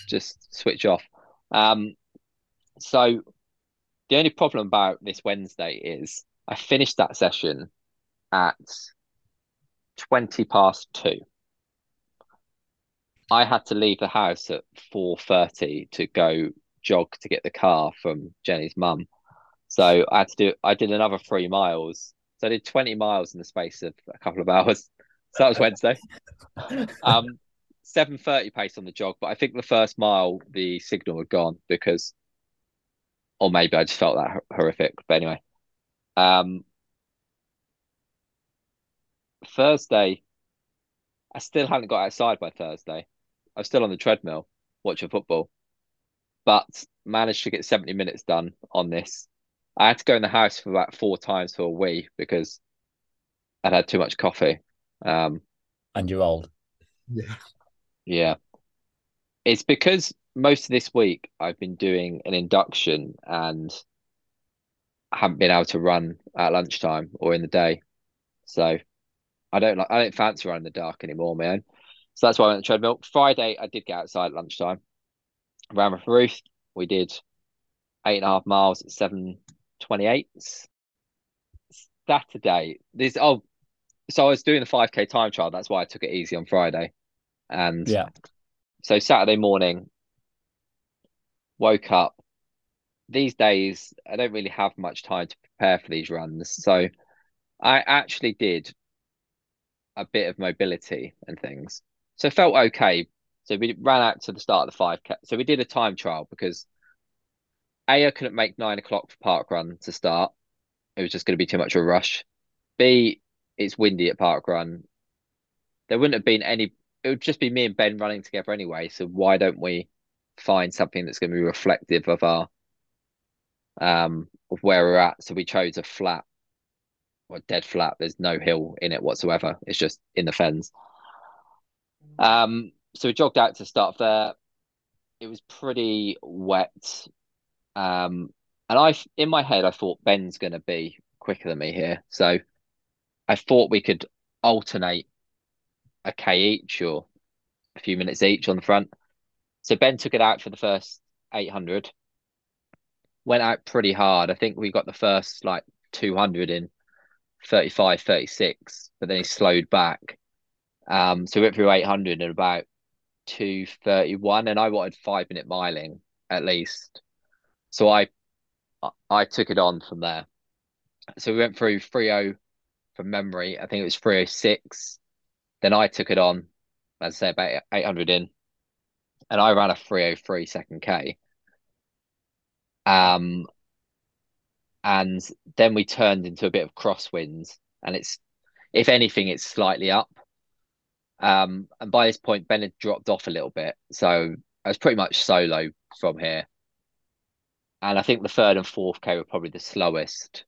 Just switch off. Um, so the only problem about this Wednesday is I finished that session at 20 past two. I had to leave the house at 4.30 to go jog to get the car from Jenny's mum. So I had to do I did another three miles. So I did 20 miles in the space of a couple of hours. So that was Wednesday. um 7.30 pace on the jog, but I think the first mile the signal had gone because or maybe I just felt that horrific. But anyway. Um Thursday, I still hadn't got outside by Thursday. I was still on the treadmill watching football, but managed to get 70 minutes done on this. I had to go in the house for about four times for a wee because I'd had too much coffee. Um, and you're old. Yeah. Yeah. It's because most of this week I've been doing an induction and I haven't been able to run at lunchtime or in the day. So I don't like I don't fancy running in the dark anymore, man. So that's why I went on the treadmill. Friday I did get outside at lunchtime. Ran with Ruth. We did eight and a half miles at seven twenty eight. Saturday. This oh so I was doing the five K time trial, that's why I took it easy on Friday. And Yeah. so Saturday morning, woke up. These days, I don't really have much time to prepare for these runs. So I actually did a bit of mobility and things. So felt okay. So we ran out to the start of the 5K. So we did a time trial because A, I couldn't make nine o'clock for park run to start. It was just going to be too much of a rush. B, it's windy at park run. There wouldn't have been any, it would just be me and Ben running together anyway. So why don't we find something that's going to be reflective of our um of where we're at? So we chose a flat or dead flat. There's no hill in it whatsoever. It's just in the fens. Um, so we jogged out to start there. It was pretty wet. Um, and I, in my head, I thought Ben's going to be quicker than me here. So I thought we could alternate a K each or a few minutes each on the front. So Ben took it out for the first 800. Went out pretty hard. I think we got the first like 200 in 35, 36, but then he slowed back. Um, so we went through 800 in about 231, and I wanted five minute miling at least. So I I took it on from there. So we went through 30 from memory. I think it was 306. Then I took it on, as I say, about 800 in, and I ran a 303 second K. Um, and then we turned into a bit of crosswinds, and it's, if anything, it's slightly up. Um, and by this point, Ben had dropped off a little bit, so I was pretty much solo from here. And I think the third and fourth K were probably the slowest,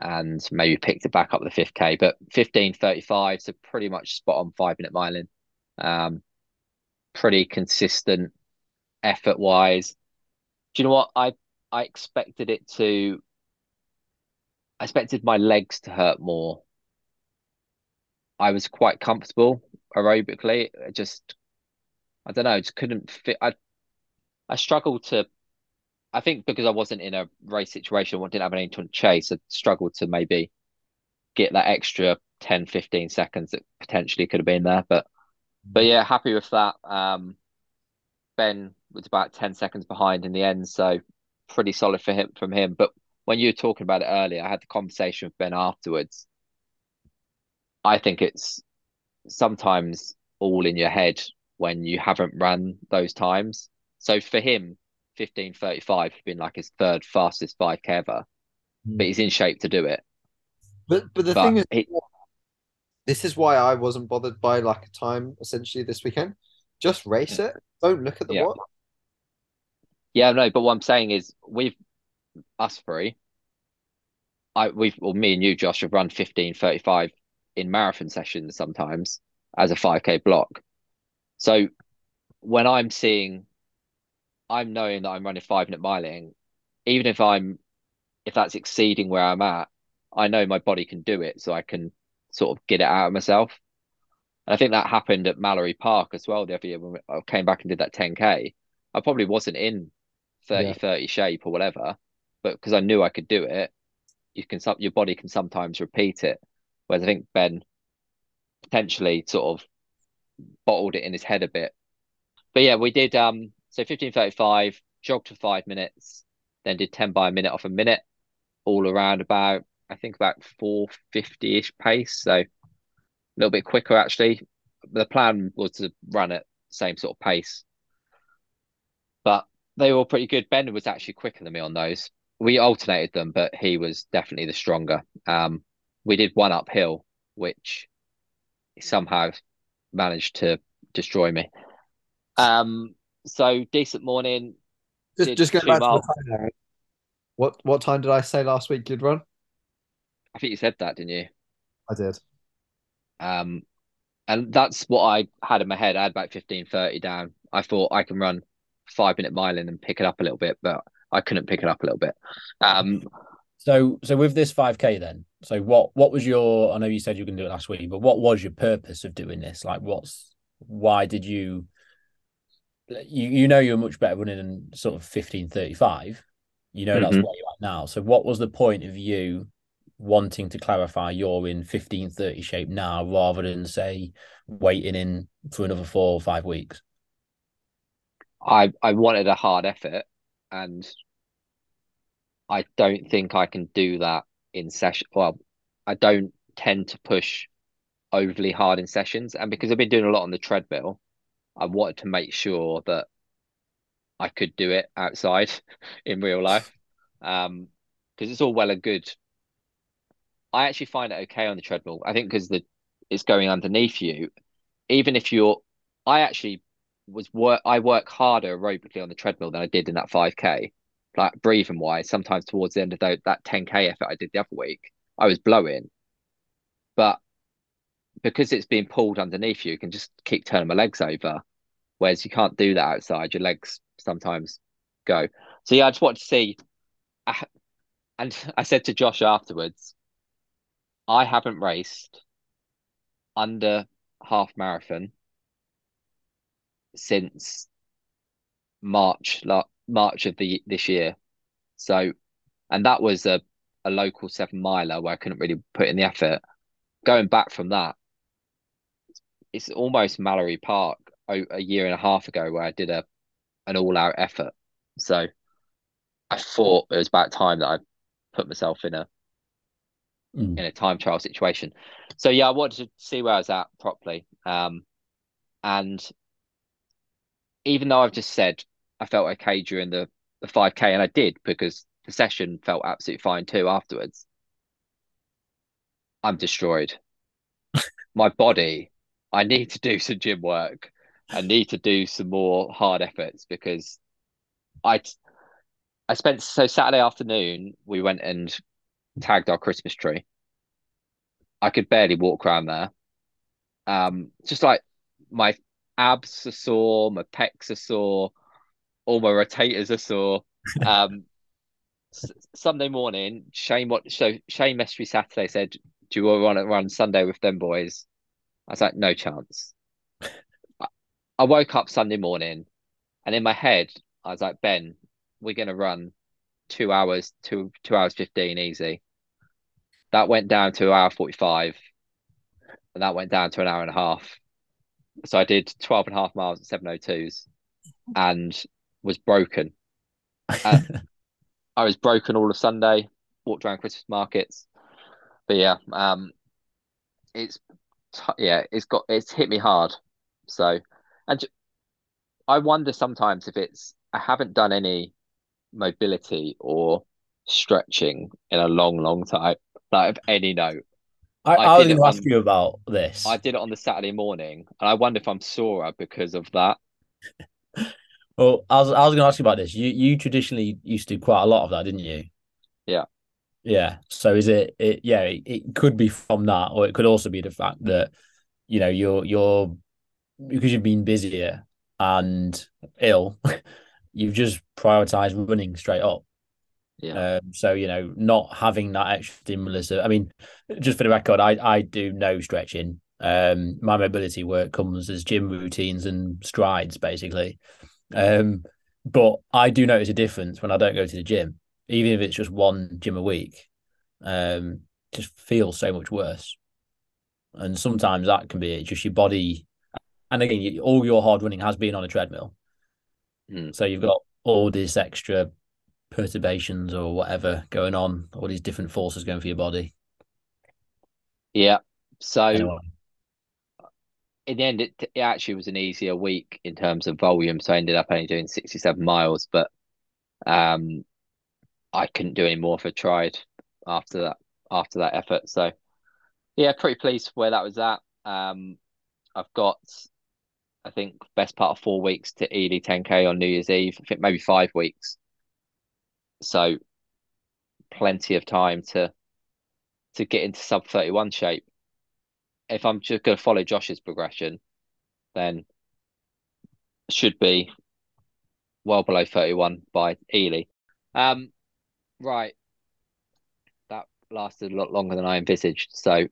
and maybe picked it back up the fifth K, but 15:35, so pretty much spot on five minute miling. Um, pretty consistent effort wise. Do you know what I I expected it to I expected my legs to hurt more. I was quite comfortable aerobically. I just, I don't know, just couldn't fit. I, I struggled to, I think because I wasn't in a race situation, I didn't have anything to chase, I struggled to maybe get that extra 10, 15 seconds that potentially could have been there. But, but yeah, happy with that. Um, Ben was about 10 seconds behind in the end. So pretty solid for him from him. But when you were talking about it earlier, I had the conversation with Ben afterwards. I think it's sometimes all in your head when you haven't run those times. So for him, 1535 has been like his third fastest 5k ever, Mm. but he's in shape to do it. But but the But thing is, he- this is why I wasn't bothered by like a time essentially this weekend. Just race it. Don't look at the Yeah. watch. Yeah, no, but what I'm saying is we've us three, I we've well me and you, Josh, have run 15, 35 in marathon sessions sometimes as a 5k block. So when I'm seeing I'm knowing that I'm running five minute miling, even if I'm if that's exceeding where I'm at, I know my body can do it, so I can sort of get it out of myself. And I think that happened at Mallory Park as well the other year when I came back and did that 10k. I probably wasn't in 30 Yeah. 30 shape or whatever, but because I knew I could do it, you can your body can sometimes repeat it. Whereas I think Ben potentially sort of bottled it in his head a bit. But yeah, we did um so 1535, jogged for five minutes, then did 10 by a minute off a minute, all around about I think about 450-ish pace. So a little bit quicker actually. The plan was to run at same sort of pace. But they were pretty good. Ben was actually quicker than me on those. We alternated them, but he was definitely the stronger. Um, we did one uphill, which somehow managed to destroy me. Um, so decent morning. Just just go back to the time, What what time did I say last week you'd run? I think you said that, didn't you? I did. Um, and that's what I had in my head. I had about fifteen thirty down. I thought I can run five minute mile in and pick it up a little bit, but I couldn't pick it up a little bit. Um, So so with this 5k then, so what what was your I know you said you were gonna do it last week, but what was your purpose of doing this? Like what's why did you you you know you're much better running than sort of 1535. You know that's Mhm. where you're at now. So what was the point of you wanting to clarify you're in 1530 shape now rather than say waiting in for another four or five weeks? I I wanted a hard effort, and I don't think I can do that in session. Well, I don't tend to push overly hard in sessions, and because I've been doing a lot on the treadmill, I wanted to make sure that I could do it outside in real life. Um, because it's all well and good. I actually find it okay on the treadmill. I think because the it's going underneath you, even if you're, I actually was work. I work harder aerobically on the treadmill than I did in that 5k, like breathing wise. Sometimes towards the end of the, that 10k effort I did the other week, I was blowing, but because it's being pulled underneath you, you can just keep turning my legs over. Whereas you can't do that outside. Your legs sometimes go. So yeah, I just wanted to see. I, and I said to Josh afterwards, I haven't raced under half marathon since March, la March of the this year. So, and that was a a local seven miler where I couldn't really put in the effort. Going back from that, it's almost Mallory Park a, a year and a half ago where I did a an all out effort. So, I thought it was about time that I put myself in a Mm. in a time trial situation. So yeah, I wanted to see where I was at properly. Um, and even though I've just said I felt okay during the the 5k, and I did because the session felt absolutely fine too afterwards. I'm destroyed. My body, I need to do some gym work. I need to do some more hard efforts because I I spent so Saturday afternoon we went and tagged our Christmas tree. I could barely walk around there. Um, just like my abs are sore, my pecs are sore, all my rotators are sore. Um, Sunday morning, Shane what so Shane messaged me Saturday said, "Do you want to run Sunday with them boys?" I was like, "No chance." I- I woke up Sunday morning, and in my head, I was like, "Ben, we're gonna run two hours, two two hours fifteen easy." That went down to an hour 45, and that went down to an hour and a half. So I did 12 and a half miles at 702s and was broken. Uh, I was broken all of Sunday, walked around Christmas markets. But yeah, um, it's t- yeah, it's got it's hit me hard. So, and j- I wonder sometimes if it's I haven't done any mobility or stretching in a long, long time, like of any note. I, I I was going to ask you about this. I did it on the Saturday morning, and I wonder if I'm sorer because of that. Well, I was I was going to ask you about this. You you traditionally used to do quite a lot of that, didn't you? Yeah. Yeah. So is it? It yeah. It, it could be from that, or it could also be the fact that you know you're you're because you've been busier and ill, you've just prioritized running straight up. Yeah. Um, so you know, not having that extra stimulus. I mean, just for the record, I I do no stretching. Um, my mobility work comes as gym routines and strides, basically. Um, but I do notice a difference when I don't go to the gym, even if it's just one gym a week. Um, just feels so much worse, and sometimes that can be just your body. And again, all your hard running has been on a treadmill, Mm. so you've got all this extra perturbations or whatever going on, all these different forces going for your body. Yeah. So Anyway, in the end, it, it actually was an easier week in terms of volume. So I ended up only doing 67 miles, but um, I couldn't do any more if I tried after that after that effort. So yeah, pretty pleased where that was at. Um, I've got, I think, best part of four weeks to Ely 10K on New Year's Eve. I think maybe five weeks. So plenty of time to to get into sub 31 shape. If I'm just going to follow Josh's progression, then should be well below 31 by Ely. Um, right. That lasted a lot longer than I envisaged. So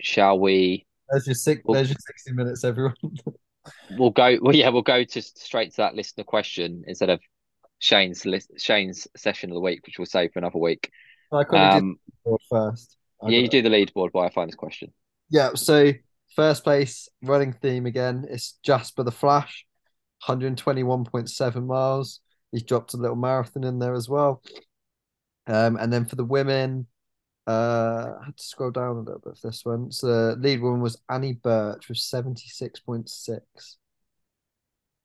shall we There's your six. Well- There's your sixty minutes, everyone. we'll go well yeah, we'll go to straight to that listener question instead of Shane's list Shane's session of the week, which we'll save for another week. I Um board first. I yeah, you got- do the leaderboard while I find this question. Yeah, so first place running theme again is Jasper the Flash, 121.7 miles. He's dropped a little marathon in there as well. Um, and then for the women, uh, I had to scroll down a little bit for this one. So the lead woman was Annie Birch with 76.6.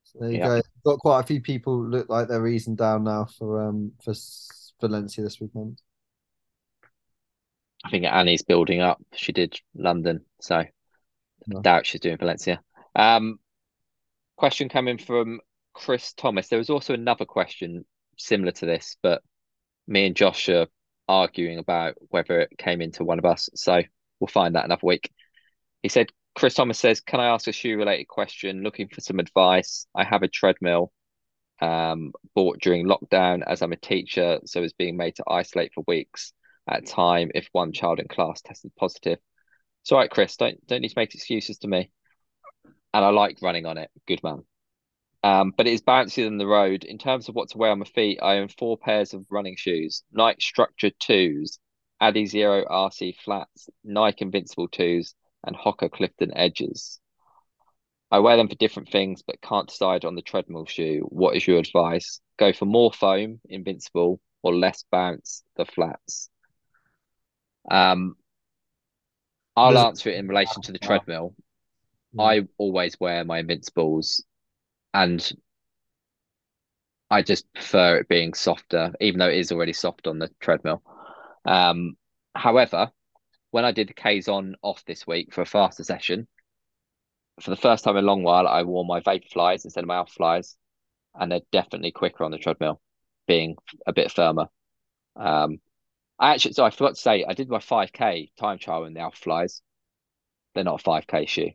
So there you Yeah. go. Got quite a few people look like they're easing down now for um for Valencia this weekend. I think Annie's building up. She did London, so I Nice. doubt she's doing Valencia. Um, question coming from Chris Thomas. There was also another question similar to this, but me and Josh are arguing about whether it came into one of us. So we'll find that another week. He said, Chris Thomas says, Can I ask a shoe related question? Looking for some advice. I have a treadmill um, bought during lockdown as I'm a teacher, so it's being made to isolate for weeks at time if one child in class tested positive. It's all right, Chris. Don't don't need to make excuses to me. And I like running on it. Good man. Um, but it is bouncier than the road. In terms of what to wear on my feet, I own four pairs of running shoes: Nike Structure twos, Adizero RC flats, Nike Invincible twos, and Hoka Clifton edges. I wear them for different things, but can't decide on the treadmill shoe. What is your advice? Go for more foam, Invincible, or less bounce, the flats. Um, I'll answer it in relation to the treadmill. I always wear my Invincibles, and I just prefer it being softer, even though it is already soft on the treadmill. Um, however, when I did the K's on off this week for a faster session, for the first time in a long while, I wore my Vaporflys instead of my Alphaflys, and they're definitely quicker on the treadmill, being a bit firmer. Um, I actually, so I forgot to say, I did my 5K time trial in the Alphaflys. They're not a 5K shoe.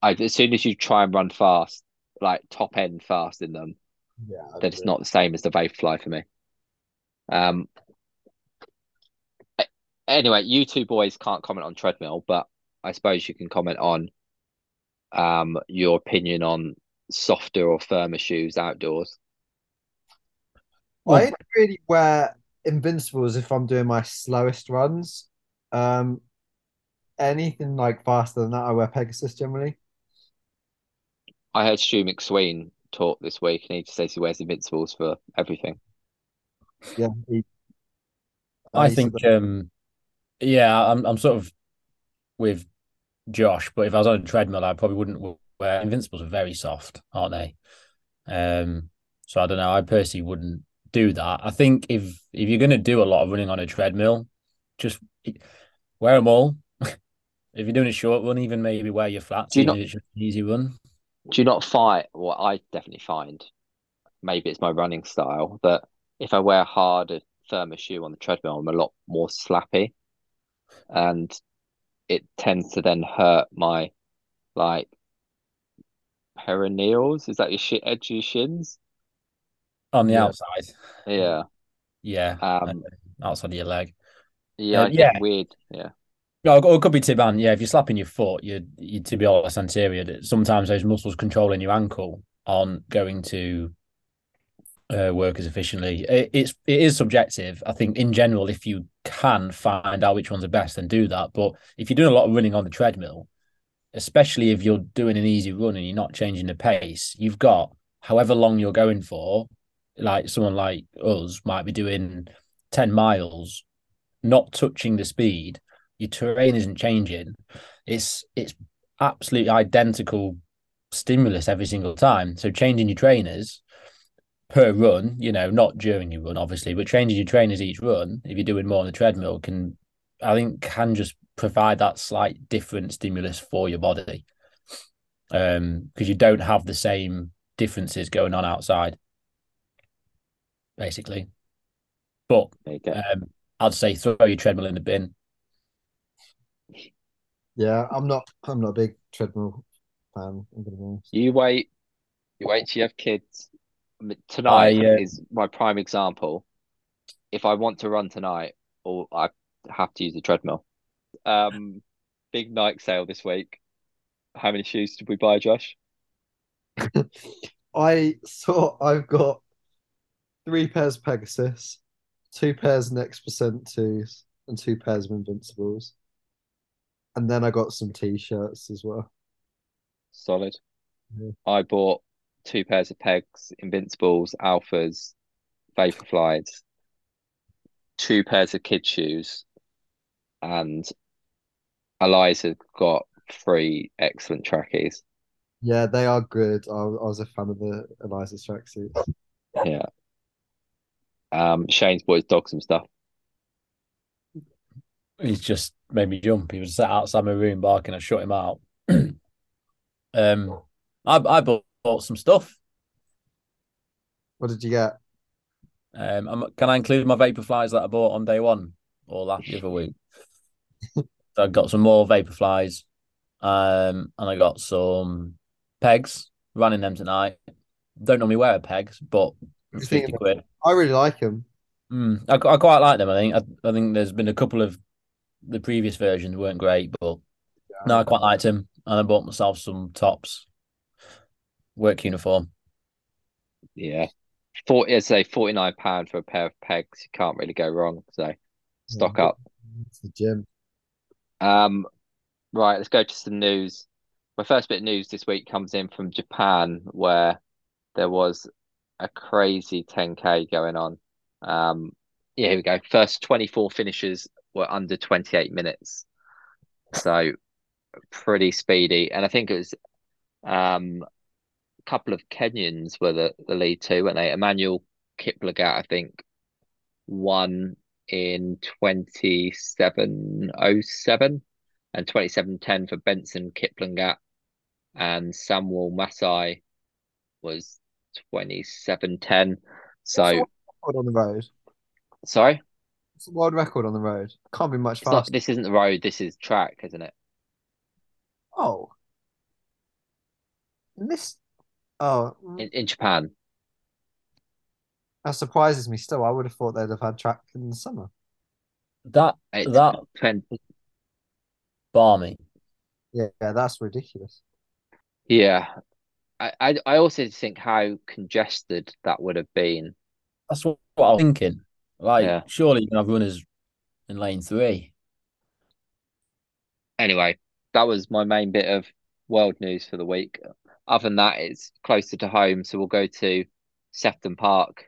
I, as soon as you try and run fast, like top end fast in them, Yeah, I then it's not the same as the Vaporfly for me. Um. Anyway, you two boys can't comment on treadmill, but I suppose you can comment on um your opinion on softer or firmer shoes outdoors. I only really wear Invincibles if I'm doing my slowest runs. Um, anything like faster than that, I wear Pegasus generally. I heard Stu McSweyn talk this week, and he just says he wears Invincibles for everything. Yeah, he, I he said think, um, yeah, I'm I'm sort of with Josh, but if I was on a treadmill, I probably wouldn't wear Invincibles are very soft, aren't they? Um, so I don't know. I personally wouldn't do that. I think if if you're going to do a lot of running on a treadmill, just wear them all. if you're doing a short run, even maybe wear your flats, Do you not- it's just an easy run. Do you not fight? what I definitely find? Maybe it's my running style, but if I wear hard firmer shoe on the treadmill, I'm a lot more slappy, and it tends to then hurt my like peroneals. Is that your shit edge of your shins? On the Yeah. outside. Yeah. Yeah. Um. uh, outside of your leg. Yeah. Uh, yeah. weird. Yeah. No, or it could be tibia. Yeah, if you're slapping your foot, your you tibialis anterior. Sometimes those muscles controlling your ankle aren't going to uh, work as efficiently. It, it's it is subjective. I think in general, if you can find out which ones are best, then do that. But if you're doing a lot of running on the treadmill, especially if you're doing an easy run and you're not changing the pace, you've got however long you're going for. Like someone like us might be doing ten miles, not touching the speed your terrain isn't changing. It's it's absolutely identical stimulus every single time. So changing your trainers per run, you know, not during your run, obviously, but changing your trainers each run, if you're doing more on the treadmill, can I think can just provide that slight different stimulus for your body. Um, because you don't have the same differences going on outside, basically. But There you go. um, I'd say throw your treadmill in the bin. Yeah, I'm not. I'm not a big treadmill fan. I'm gonna be honest. You wait. You wait till you have kids. Tonight I, uh, is my prime example. If I want to run tonight, or I have to use the treadmill. Um, big Nike sale this week. How many shoes did we buy, Josh? I saw I've got three pairs of Pegasus, two pairs of Next Percent twos, and two pairs of Invincibles. And then I got some t-shirts as well. Solid. Yeah. I bought two pairs of pegs, Invincibles, Alphas, Vaporflys, two pairs of kid shoes, and Eliza got three excellent trackies. Yeah, they are good. I, I was a fan of the Eliza's tracksuits. Yeah. Um, Shane's boys dog some stuff. He's just made me jump. He was sat outside my room barking. I shut him out. um, I I bought, bought some stuff. What did you get? Um, I'm, can I include my Vaporflys that I bought on day one or last the other week? so I got some more Vaporflys, um, and I got some pegs. Running them tonight. Don't normally wear pegs, but What do you think fifty quid. I really like them. Mm, I, I quite like them. I think I, I think there's been a couple of the previous versions weren't great, but no, I quite liked him, and I bought myself some tops, work uniform. Yeah. 40, I'd say 49 pound for a pair of pegs. You can't really go wrong. So stock Yeah. up. It's the gym. Um, right, let's go to some news. My first bit of news this week comes in from Japan, where there was a crazy 10K going on. Um, yeah, here we go. First 24 finishes were under 28 minutes. So pretty speedy. And I think it was um a couple of Kenyans were the, the lead two, weren't they? Emmanuel Kiplagat, I think, won in 2707 and 2710 for Benson Kiplangat and Samuel Masai was 2710. So What's the record on the road? sorry, What's the world record on the road? Can't be much it's not, faster. this isn't the road, this is track, isn't it? Oh. And this oh In, in Japan. that surprises me still. I would have thought they'd have had track in the summer. That It's that 20, barmy. Yeah, yeah, that's ridiculous. yeah. I, I I also think how congested that would have been. That's what, what I was thinking. Like, Yeah. surely you can have runners in lane three. Anyway, that was my main bit of world news for the week. Other than that, it's closer to home, so we'll go to Sefton Park,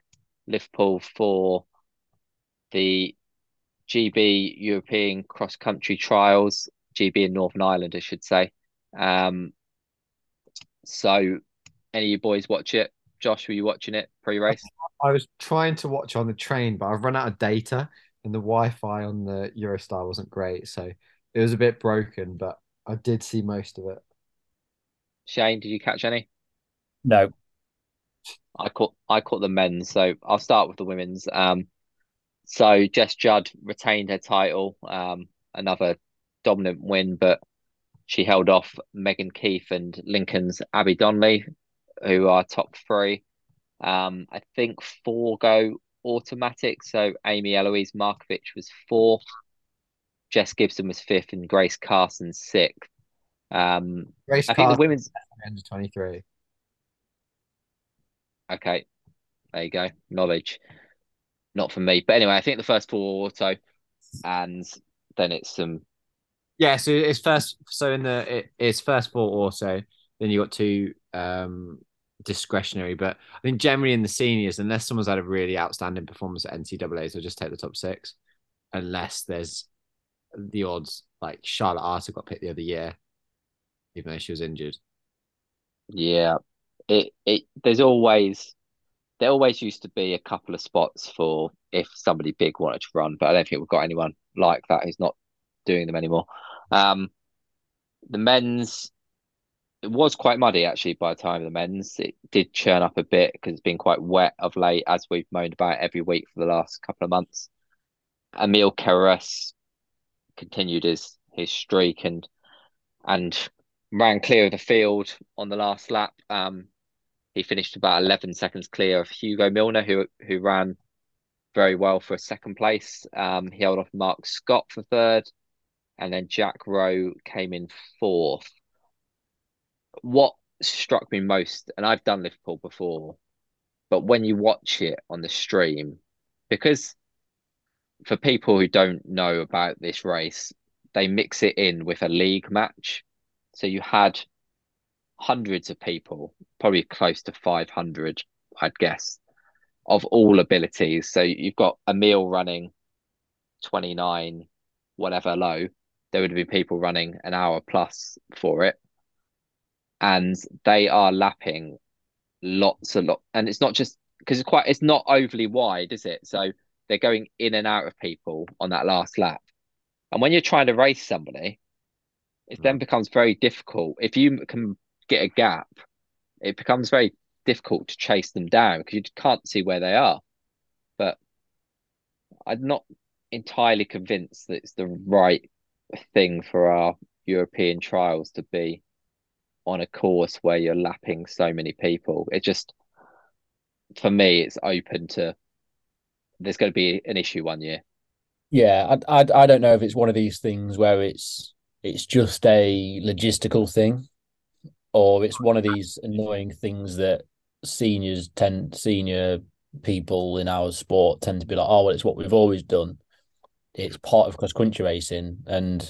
Liverpool for the GB European Cross Country Trials, GB in Northern Ireland, I should say. Um, so any of you boys watch it? Josh, were you watching it pre-race? I was trying to watch on the train, but I've run out of data and the Wi-Fi on the Eurostar wasn't great, so it was a bit broken, but I did see most of it. Shane, did you catch any? No. I caught I caught the men's, so I'll start with the women's. Um, So Jess Judd retained her title, um, another dominant win, but she held off Megan Keith and Lincoln's Abbie Donnelly, who are top three. Um, I think four go automatic. So Amy Eloise Markovc was fourth, Jess Gibson was fifth, and Grace Carson sixth. Um, Grace I think the women's under 23. okay. There you go, knowledge. Not for me, but anyway, I think the first four auto, and then it's some Yeah, so it's first. So in the it, it's first four also. Then you got two um discretionary, but I think generally in the seniors, unless someone's had a really outstanding performance at NCAA's, they'll just take the top six, unless there's the odds like Charlotte Arter got picked the other year, even though she was injured. Yeah, it it there's always there always used to be a couple of spots for if somebody big wanted to run, but I don't think we've got anyone like that who's not doing them anymore. Um, the men's it was quite muddy actually by the time the men's. It did churn up a bit because it's been quite wet of late, as we've moaned about every week for the last couple of months. Emile Cairess continued his his streak and and ran clear of the field on the last lap. Um, he finished about 11 seconds clear of Hugo Milner, who who ran very well for a second place. Um, he held off Mark Scott for third, and then Jack Rowe came in fourth. What struck me most, and I've done Liverpool before, but when you watch it on the stream, because for people who don't know about this race, they mix it in with a league match. So you had hundreds of people, probably close to 500, I'd guess, of all abilities. So you've got Emile running 29, whatever low. There would be people running an hour plus for it. And they are lapping lots and lot. And it's not just because it's quite, it's not overly wide, is it? So they're going in and out of people on that last lap. And when you're trying to race somebody, it then mm. becomes very difficult. If you can get a gap, it becomes very difficult to chase them down because you can't see where they are. But I'm not entirely convinced that it's the right thing for our European trials to be on a course where you're lapping so many people. It just, for me, it's open to there's going to be an issue one year. Yeah, I, I I don't know if it's one of these things where it's it's just a logistical thing, or it's one of these annoying things that seniors tend senior people in our sport tend to be like, oh well, it's what we've always done. It's part of cross country racing, and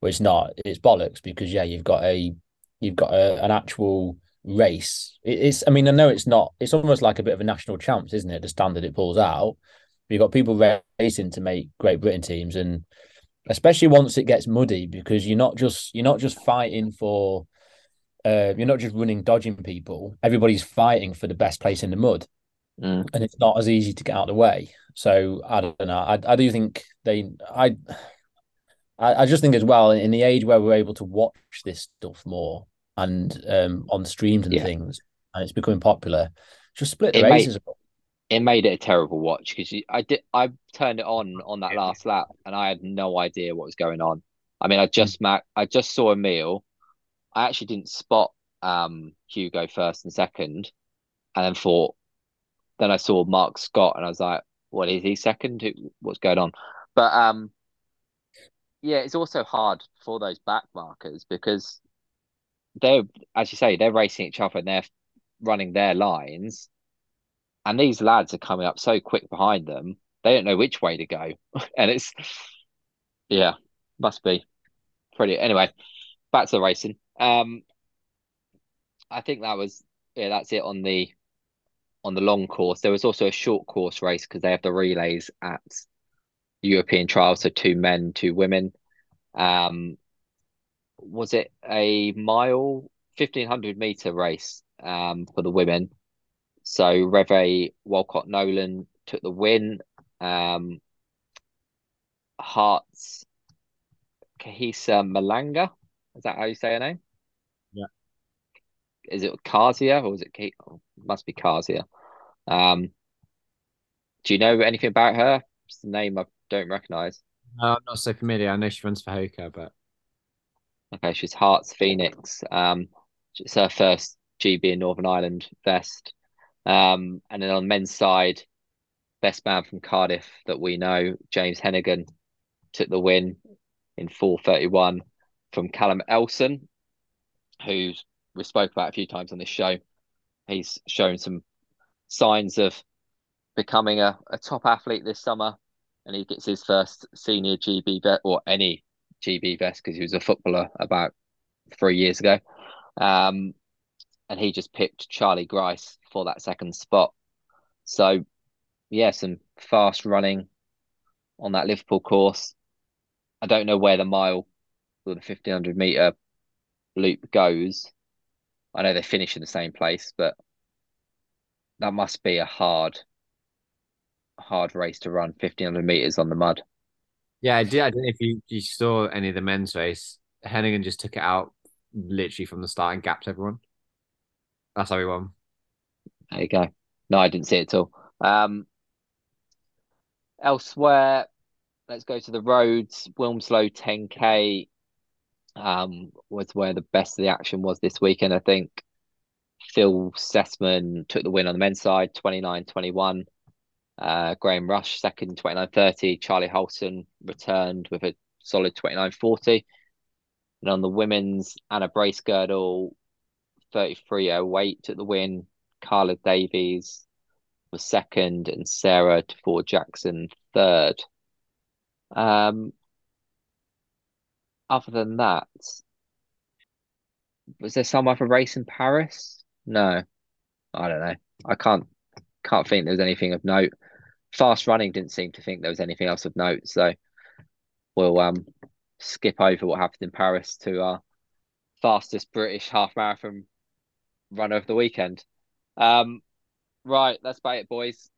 well, it's not. It's bollocks because yeah, you've got a you've got a, an actual race. It, it's I mean I know it's not. It's almost like a bit of a national champs, isn't it? The standard it pulls out. You've got people racing to make Great Britain teams, and especially once it gets muddy, because you're not just you're not just fighting for, uh, you're not just running dodging people. Everybody's fighting for the best place in the mud, Mm. and it's not as easy to get out of the way. So I don't know. I I do think they I. I just think as well in the age where we're able to watch this stuff more and um on streams and Yeah. things, and it's becoming popular, just split the It races. up. It made it a terrible watch because I did I turned it on on that last lap and I had no idea what was going on. I mean, I just ma- I just saw Emile. I actually didn't spot um Hugo first and second, and then thought. Then I saw Mark Scott and I was like, "What is he second? What's going on?" But um, yeah, it's also hard for those back markers because they're, as you say, they're racing each other and they're running their lines, and these lads are coming up so quick behind them, they don't know which way to go, and it's yeah, must be pretty. Anyway, back to the racing. Um, I think that was yeah, that's it on the on the long course. There was also a short course race because they have the relays at European trials, so two men, two women. Um, was it a mile, fifteen hundred meter race um for the women? So Revee Walcott Nolan took the win. Um, Herts Khahisa Mhlanga, is that how you say her name? Is it Kazia or is it Ke- oh, must be Kazia? Um, do you know anything about her? It's a name I don't recognise. No, I'm not so familiar. I know she runs for Hoka, but Okay, she's Herts Phoenix. Um, it's her first GB in Northern Ireland vest. Um, and then on the men's side, best man from Cardiff that we know, James Heneghan, took the win in 4:31 from Callum Elson, who we spoke about a few times on this show. He's shown some signs of becoming a, a top athlete this summer, and he gets his first senior GB vet or any GB vest because he was a footballer about three years ago. Um, and he just picked Charlie Grice for that second spot. So, yeah, some fast running on that Liverpool course. I don't know where the mile or the 1500 meter loop goes. I know they finish in the same place, but that must be a hard, hard race to run 1500 meters on the mud. yeah, I did. I don't know if you, you saw any of the men's race. Heneghan just took it out literally from the start and gapped everyone. That's how he won. There you go. No, I didn't see it at all. Um, elsewhere, let's go to the roads. Wilmslow 10K um, was where the best of the action was this weekend, I think. Phil Sesemann took the win on the men's side, 29-21. Uh, Graham Rush second, 29-30. Charlie Hulson returned with a solid 29-40. And on the women's, Anna Bracegirdle, 33-08 took the win. Carla Davies was second and Sarah DeFord Jackson third. Um, other than that, was there some other race in Paris? No, I don't know. I can't can't think there was anything of note. Fast running didn't seem to think there was anything else of note, so we'll um skip over what happened in Paris to our fastest British half marathon runner of the weekend. Um, right, that's about it, boys.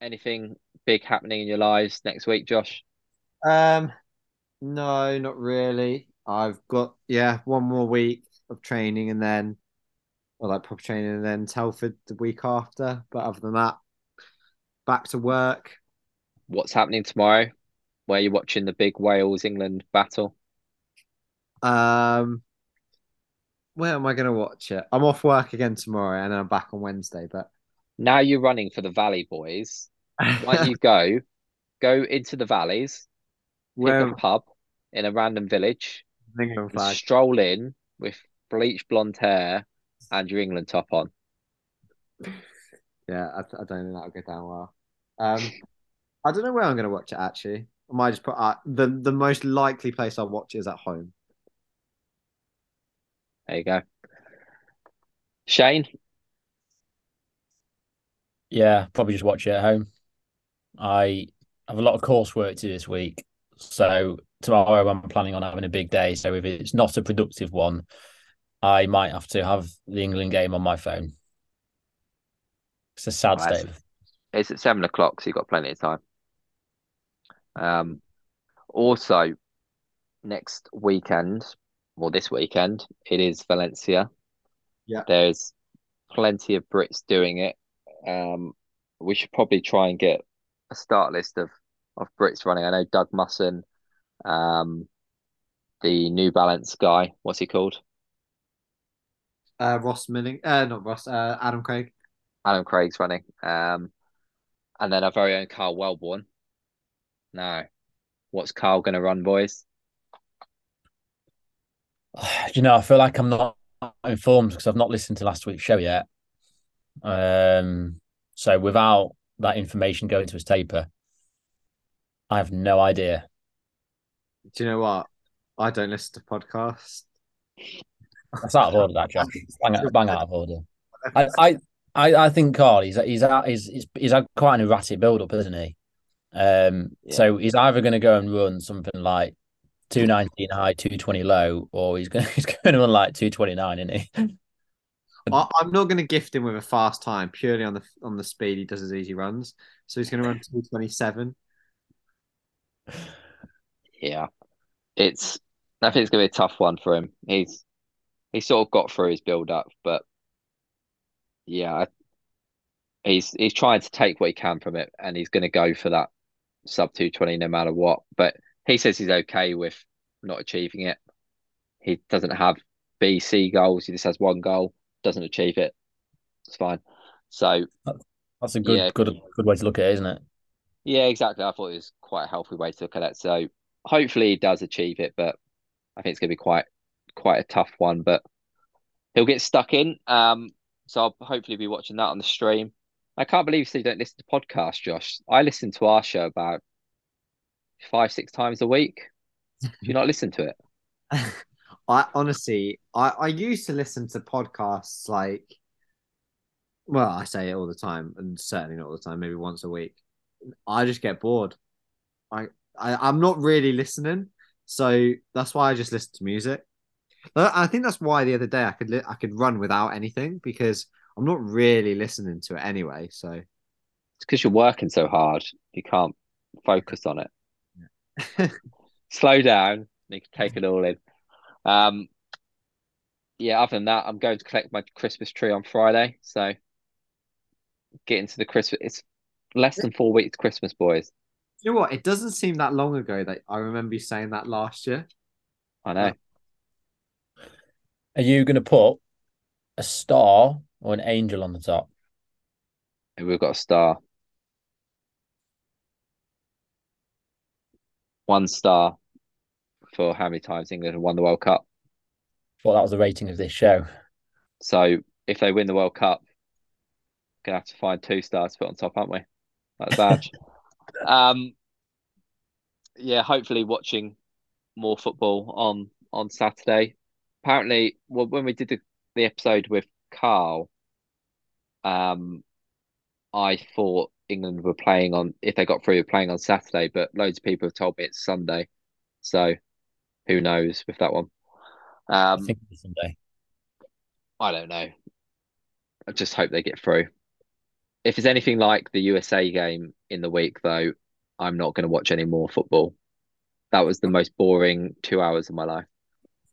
Anything big happening in your lives next week, Josh? Um, no, not really. I've got yeah one more week of training and then, or like proper training and then Telford the week after. But other than that, back to work. What's happening tomorrow? Where you're watching the big Wales England battle? Um, where am I going to watch it? I'm off work again tomorrow and then I'm back on Wednesday. But Now you're running for the Valley boys. Why don't you go, go into the valleys, pick where a pub in a random village, England flag? stroll in with bleached blonde hair and your England top on. Yeah, I, I don't think that'll go down well. Um, I don't know where I'm going to watch it actually. I might just put uh, the the most likely place I'll watch is at home. There you go. Shane, Yeah, probably just watch it at home. I have a lot of coursework to do this week. So tomorrow I'm planning on having a big day. So if it's not a productive one, I might have to have the England game on my phone. It's a sad Right. state. it's at seven o'clock, so you've got plenty of time. Um, also, next weekend, or this weekend, it is Valencia. Yeah. There's plenty of Brits doing it. Um, we should probably try and get a start list of, of Brits running. I know Doug Musson, um, the New Balance guy, what's he called? Uh, Ross Milling, uh, not Ross, uh, Adam Craig. Adam Craig's running. Um, and then our very own Carl Wellborn. Now, what's Carl going to run, boys? You know, I feel like I'm not informed because I've not listened to last week's show yet. Um, so without that information going to his taper, I have no idea. Do you know what? I don't listen to podcasts. That's out of order, that Josh. Bang, out- bang out of order. I, I, I, I think Carl, he's he's he's he's, he's had quite an erratic build up, isn't he? Um, Yeah. so he's either going to go and run something like two nineteen high, two twenty low, or he's going he's going to run like two twenty nine, isn't he? I, I'm not going to gift him with a fast time purely on the on the speed he does his easy runs. So he's going to run two twenty seven. Yeah, it's. I think it's going to be a tough one for him. He's he sort of got through his build up, but yeah, I- he's he's trying to take what he can from it, and he's going to go for that sub 220 no matter what. But he says he's okay with not achieving it. He doesn't have B, C goals. He just has one goal, doesn't achieve it. It's fine. So That's a good, Yeah. good, good way to look at it, isn't it? yeah, exactly. I thought it was quite a healthy way to look at it. So hopefully he does achieve it, but I think it's going to be quite quite a tough one. But he'll get stuck in. Um, so I'll hopefully be watching that on the stream. I can't believe you don't listen to podcasts, Josh. I listen to our show about five, six times a week. Do you not listen to it? I honestly, I, I used to listen to podcasts like, well, I say it all the time, and certainly not all the time, maybe once a week. I just get bored. I, I I'm not really listening, so that's why I just listen to music. I think that's why the other day I could li- I could run without anything because I'm not really listening to it anyway. So It's because you're working so hard, you can't focus on it. Slow down. You can take it all in. Um, yeah. Other than that, I'm going to collect my Christmas tree on Friday. So get into the Christmas. It's less than four weeks Christmas, boys. You know what? It doesn't seem that long ago that I remember you saying that last year. I know. Are you going to put a star or an angel on the top? We've got a star. One star for how many times England have won the World Cup. Well, that was the rating of this show. So if they win the World Cup, gonna have to find two stars to put on top, aren't we? That's badge. um, yeah, hopefully watching more football on on Saturday. Apparently, well, when we did the, the episode with Carl, um, I thought England were playing on if they got through, were playing on Saturday, but loads of people have told me it's Sunday. So who knows with that one? I Um, think it's Sunday. I don't know. I just hope they get through. If it's anything like the USA game in the week, though, I'm not going to watch any more football. That was the most boring two hours of my life.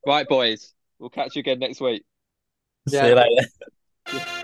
Right, boys, we'll catch you again next week. See you later.